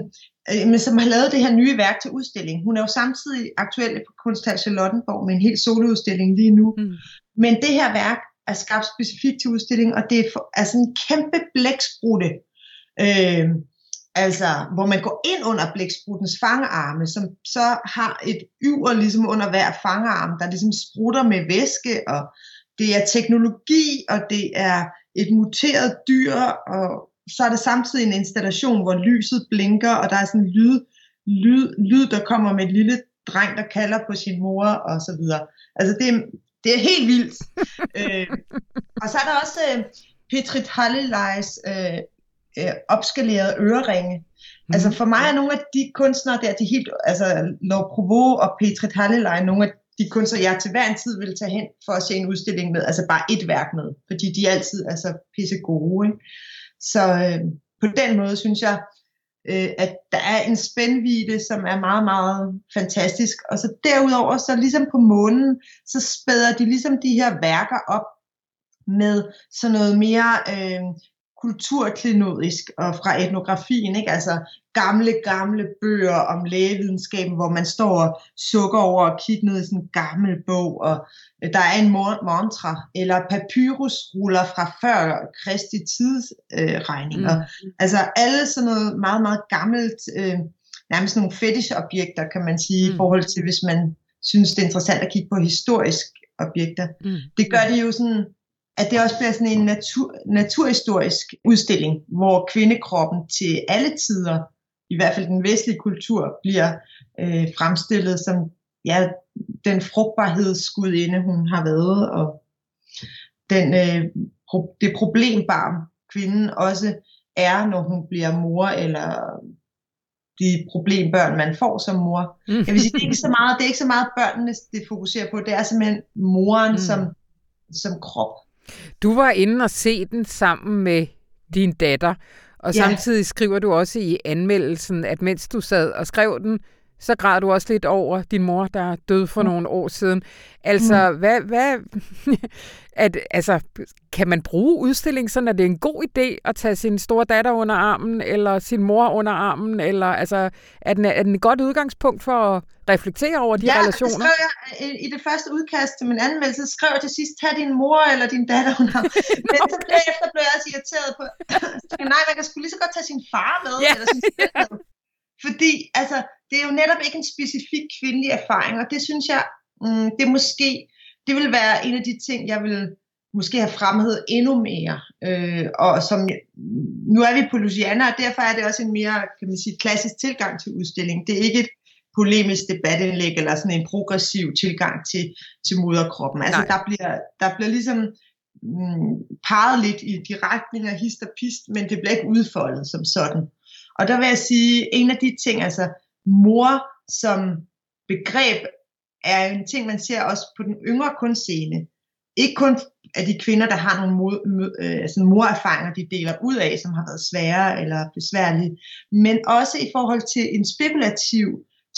øh, men som har lavet det her nye værk til udstilling. Hun er jo samtidig aktuel på Kunsthal Charlottenborg med en helt soloudstilling lige nu. Mm. Men det her værk er skabt specifikt til udstilling, og det er, for, er sådan en kæmpe blæksprutte. Øh, altså, hvor man går ind under blækspruttens fangearme, som så har et yver ligesom under hver fangearm, der ligesom sprutter med væske, og det er teknologi, og det er et muteret dyr, og så er det samtidig en installation, hvor lyset blinker, og der er sådan en lyd, lyd, lyd der kommer med et lille dreng, der kalder på sin mor, og så videre. Altså det, det er helt vildt. øh, og så er der også øh, Petrit Hallelejs øh, øh, opskalerede øreringe. Mm. Altså for mig er nogle af de kunstnere der, de helt, altså Laure Provaux og Petrit Hallelej, nogle af de kunstnere, jeg til hver en tid vil tage hen for at se en udstilling med, altså bare et værk med, fordi de er altid altså pisse gode. Ikke? Så øh, på den måde synes jeg, øh, at der er en spændvide, som er meget, meget fantastisk. Og så derudover, så ligesom på månen, så spæder de ligesom de her værker op med sådan noget mere øh, kulturklenodisk og fra etnografien, ikke? altså gamle, gamle bøger om lægevidenskaben, hvor man står og sukker over og kigger ned i sådan en gammel bog, og øh, der er en mantra, eller papyrusruller fra før Kristi tidsregninger. Øh, mm. Altså alle sådan noget meget, meget gammelt, øh, nærmest nogle fetishobjekter, kan man sige, mm. i forhold til, hvis man synes, det er interessant at kigge på historiske objekter. Mm. Det gør det jo sådan at det også bliver sådan en natur, naturhistorisk udstilling, hvor kvindekroppen til alle tider, i hvert fald den vestlige kultur, bliver øh, fremstillet som ja, den frugtbarhedsgudinde, hun har været, og den, øh, pro, det problembarn, kvinden også er, når hun bliver mor, eller de problembørn, man får som mor. Mm. Jeg vil sige, det er ikke så meget, det er ikke så meget børnene, det fokuserer på, det er simpelthen moren mm. som, som krop. Du var inde og se den sammen med din datter, og ja. samtidig skriver du også i anmeldelsen, at mens du sad og skrev den, så græd du også lidt over din mor, der døde for mm. nogle år siden. Altså, mm. hvad, hvad, at, altså, kan man bruge udstilling sådan, at det er en god idé at tage sin store datter under armen, eller sin mor under armen, eller altså, er den, er den et godt udgangspunkt for at reflektere over de ja, relationer? Ja, jeg i det første udkast til min anmeldelse, skrev jeg til sidst, tag din mor eller din datter under armen. Men så efter blev jeg også irriteret på, nej, man kan sgu lige så godt tage sin far med, ja. eller sin med. Fordi, altså, det er jo netop ikke en specifik kvindelig erfaring, og det synes jeg, mm, det måske, det vil være en af de ting, jeg vil måske have fremhævet endnu mere. Øh, og som, nu er vi på Luciana, og derfor er det også en mere kan man sige, klassisk tilgang til udstillingen. Det er ikke et polemisk debatindlæg eller sådan en progressiv tilgang til, til moderkroppen. Altså der bliver, der bliver ligesom mm, peget lidt i de retninger, hist og pist, men det bliver ikke udfoldet som sådan. Og der vil jeg sige, en af de ting, altså mor som begreb, er en ting, man ser også på den yngre kunstscene. Ikke kun af de kvinder, der har nogle mod, øh, altså morerfaringer, de deler ud af, som har været svære eller besværlige, men også i forhold til en spekulativ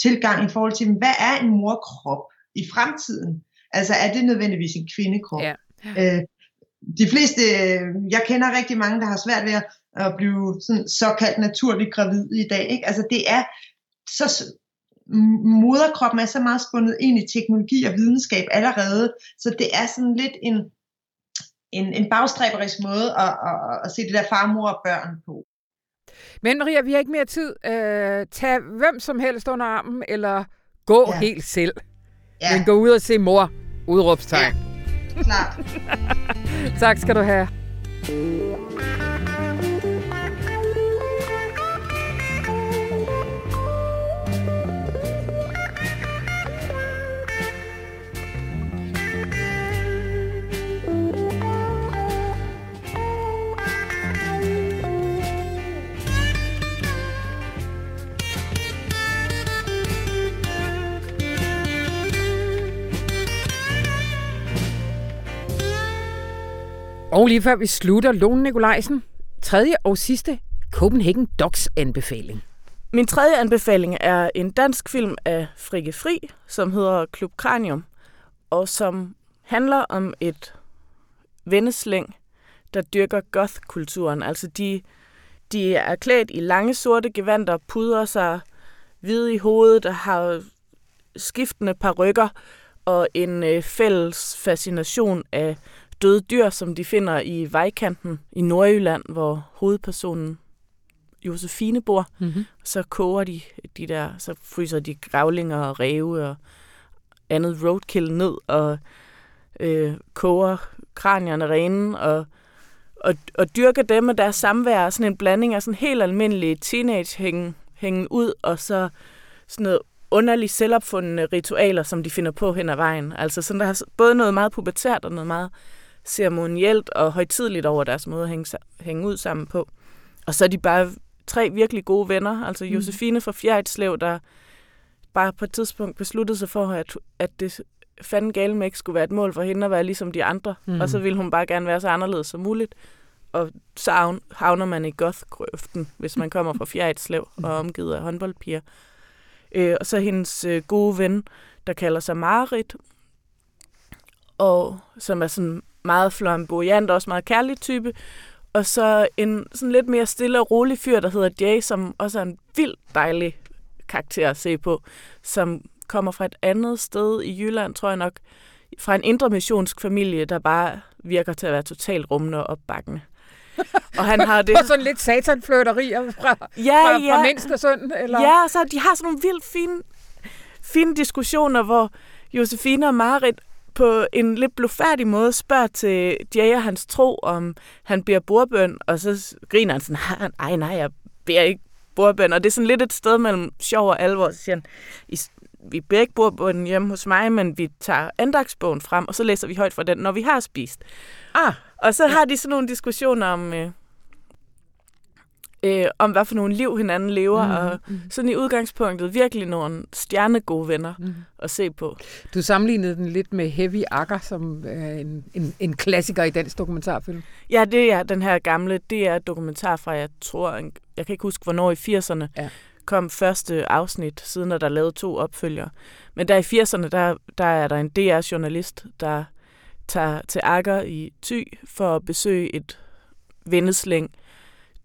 tilgang i forhold til, hvad er en morkrop i fremtiden? Altså er det nødvendigvis en kvindekrop? Ja. Øh, de fleste, jeg kender rigtig mange, der har svært ved at blive sådan såkaldt naturligt gravid i dag. Ikke? Altså det er så moderkroppen er så meget spundet ind i teknologi og videnskab allerede, så det er sådan lidt en, en, en bagstræberisk måde at, at, at se det der far, mor og børn på. Men Maria, vi har ikke mere tid. Øh, tag hvem som helst under armen, eller gå ja. helt selv. Ja. Men gå ud og se mor. Udråbstegn. Ja. Klart. tak skal du have. Og lige før vi slutter, Lone Nikolajsen, tredje og sidste Copenhagen Docs anbefaling. Min tredje anbefaling er en dansk film af Frikke Fri, som hedder Klub Kranium, og som handler om et venneslæng, der dyrker goth-kulturen. Altså de, de er klædt i lange sorte gevanter, pudrer sig hvide i hovedet, og har skiftende parrykker og en øh, fælles fascination af døde dyr, som de finder i vejkanten i Nordjylland, hvor hovedpersonen Josefine bor. Mm-hmm. Så koger de de der, så fryser de gravlinger og ræve og andet roadkill ned og øh, koger kranierne rene og, og, og dyrker dem med deres samvær. Sådan en blanding af sådan helt almindelig teenage hængen, ud og så sådan noget underligt selvopfundne ritualer, som de finder på hen ad vejen. Altså sådan, der har både noget meget pubertært og noget meget ceremonielt og højtidligt over deres måde at hænge, hænge ud sammen på. Og så er de bare tre virkelig gode venner. Altså mm. Josefine fra Fjerdslev, der bare på et tidspunkt besluttede sig for, at, at det fanden gale med ikke skulle være et mål for hende at være ligesom de andre. Mm. Og så ville hun bare gerne være så anderledes som muligt. Og så havner man i goth hvis man kommer fra Fjerdslev og er omgivet af håndboldpiger. Øh, og så hendes øh, gode ven, der kalder sig Marit, og som er sådan meget flamboyant og også meget kærlig type. Og så en sådan lidt mere stille og rolig fyr, der hedder Jay, som også er en vildt dejlig karakter at se på, som kommer fra et andet sted i Jylland, tror jeg nok, fra en indre missionsk familie, der bare virker til at være totalt rummende og opbakkende. Og han har det... Og sådan lidt satanfløterier fra, ja, fra, ja. fra mindste søn, eller? Ja, så de har sådan nogle vildt fine, fine diskussioner, hvor Josefine og Marit på en lidt blufærdig måde spørger til Jay og hans tro, om han beder bordbøn, og så griner han sådan, nej, nej, jeg beder ikke bordbøn. Og det er sådan lidt et sted mellem sjov og alvor. Så siger han, vi beder ikke bordbøn hjemme hos mig, men vi tager andagsbogen frem, og så læser vi højt fra den, når vi har spist. Ah, og så har de sådan nogle diskussioner om, øh, øh, om hvad for nogle liv hinanden lever, mm, og mm. sådan i udgangspunktet virkelig nogle stjernegode venner mm. at se på. Du sammenlignede den lidt med Heavy Akker, som er en, en, en klassiker i dansk dokumentarfilm. Ja, det er den her gamle, det er dokumentar fra, jeg tror, jeg kan ikke huske, hvornår i 80'erne, ja. kom første afsnit, siden der er lavet to opfølgere. Men der i 80'erne, der, der er der en DR-journalist, der tager til Akker i Thy for at besøge et vendeslæng,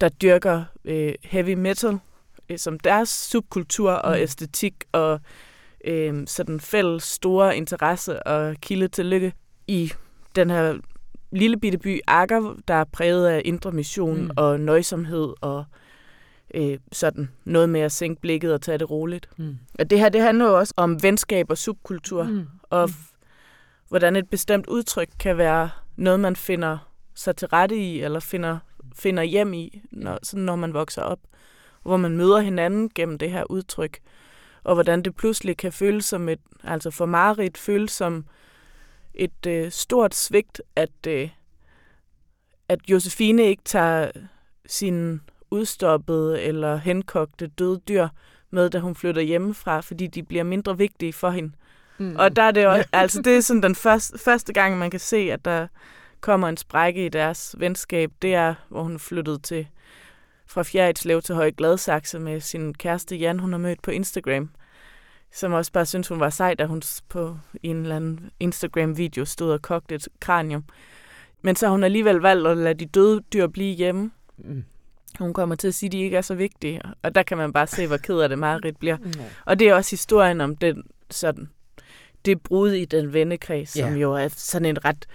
der dyrker øh, heavy metal øh, som deres subkultur og mm. æstetik og øh, sådan fælles store interesse og kilde til lykke i den her lille bitte by Akker, der er præget af indre mission mm. og nøjsomhed og øh, sådan noget med at sænke blikket og tage det roligt. Mm. Og det her, det handler jo også om venskab og subkultur, mm. og mm. hvordan et bestemt udtryk kan være noget, man finder sig til rette i, eller finder, finder hjem i, når, sådan når man vokser op. Hvor man møder hinanden gennem det her udtryk, og hvordan det pludselig kan føles som et, altså for Marit føles som et øh, stort svigt, at, øh, at Josefine ikke tager sin udstoppede eller henkogte døde dyr med, da hun flytter hjemmefra, fordi de bliver mindre vigtige for hende. Mm. Og der er det også, altså det er sådan den første, første gang, man kan se, at der kommer en sprække i deres venskab. Det er, hvor hun flyttede til fra Fjerritslev til Høje Gladsaxe med sin kæreste Jan, hun har mødt på Instagram som også bare synes hun var sej, da hun på en eller anden Instagram-video stod og kogte et kranium. Men så har hun alligevel valgt at lade de døde dyr blive hjemme. Mm. Hun kommer til at sige, at de ikke er så vigtige. Og der kan man bare se, hvor ked af det Marit bliver. Mm. Og det er også historien om den, sådan, det brud i den vennekreds, yeah. som jo er sådan en ret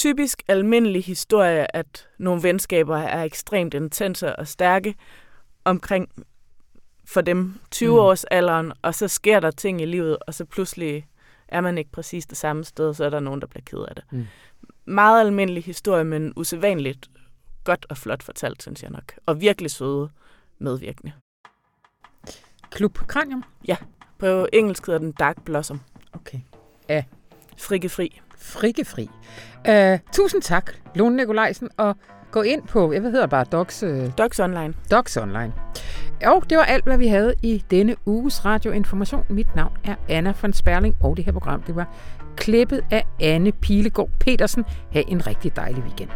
typisk almindelig historie, at nogle venskaber er ekstremt intense og stærke omkring for dem 20 mm. alderen, og så sker der ting i livet, og så pludselig er man ikke præcis det samme sted, så er der nogen, der bliver ked af det. Mm. Meget almindelig historie, men usædvanligt godt og flot fortalt, synes jeg nok. Og virkelig søde medvirkende. Klub Kranium? Ja, på engelsk hedder den Dark Blossom. Okay. Ja. Frikkefri. Frikkefri. Uh, tusind tak, Lone Nikolajsen, og gå ind på, jeg ved hedder bare, Docs... Uh... Docs Online. Docs Online. Og det var alt, hvad vi havde i denne uges radioinformation. Mit navn er Anna von Sperling, og det her program det var klippet af Anne Pilegaard Petersen. Ha' en rigtig dejlig weekend.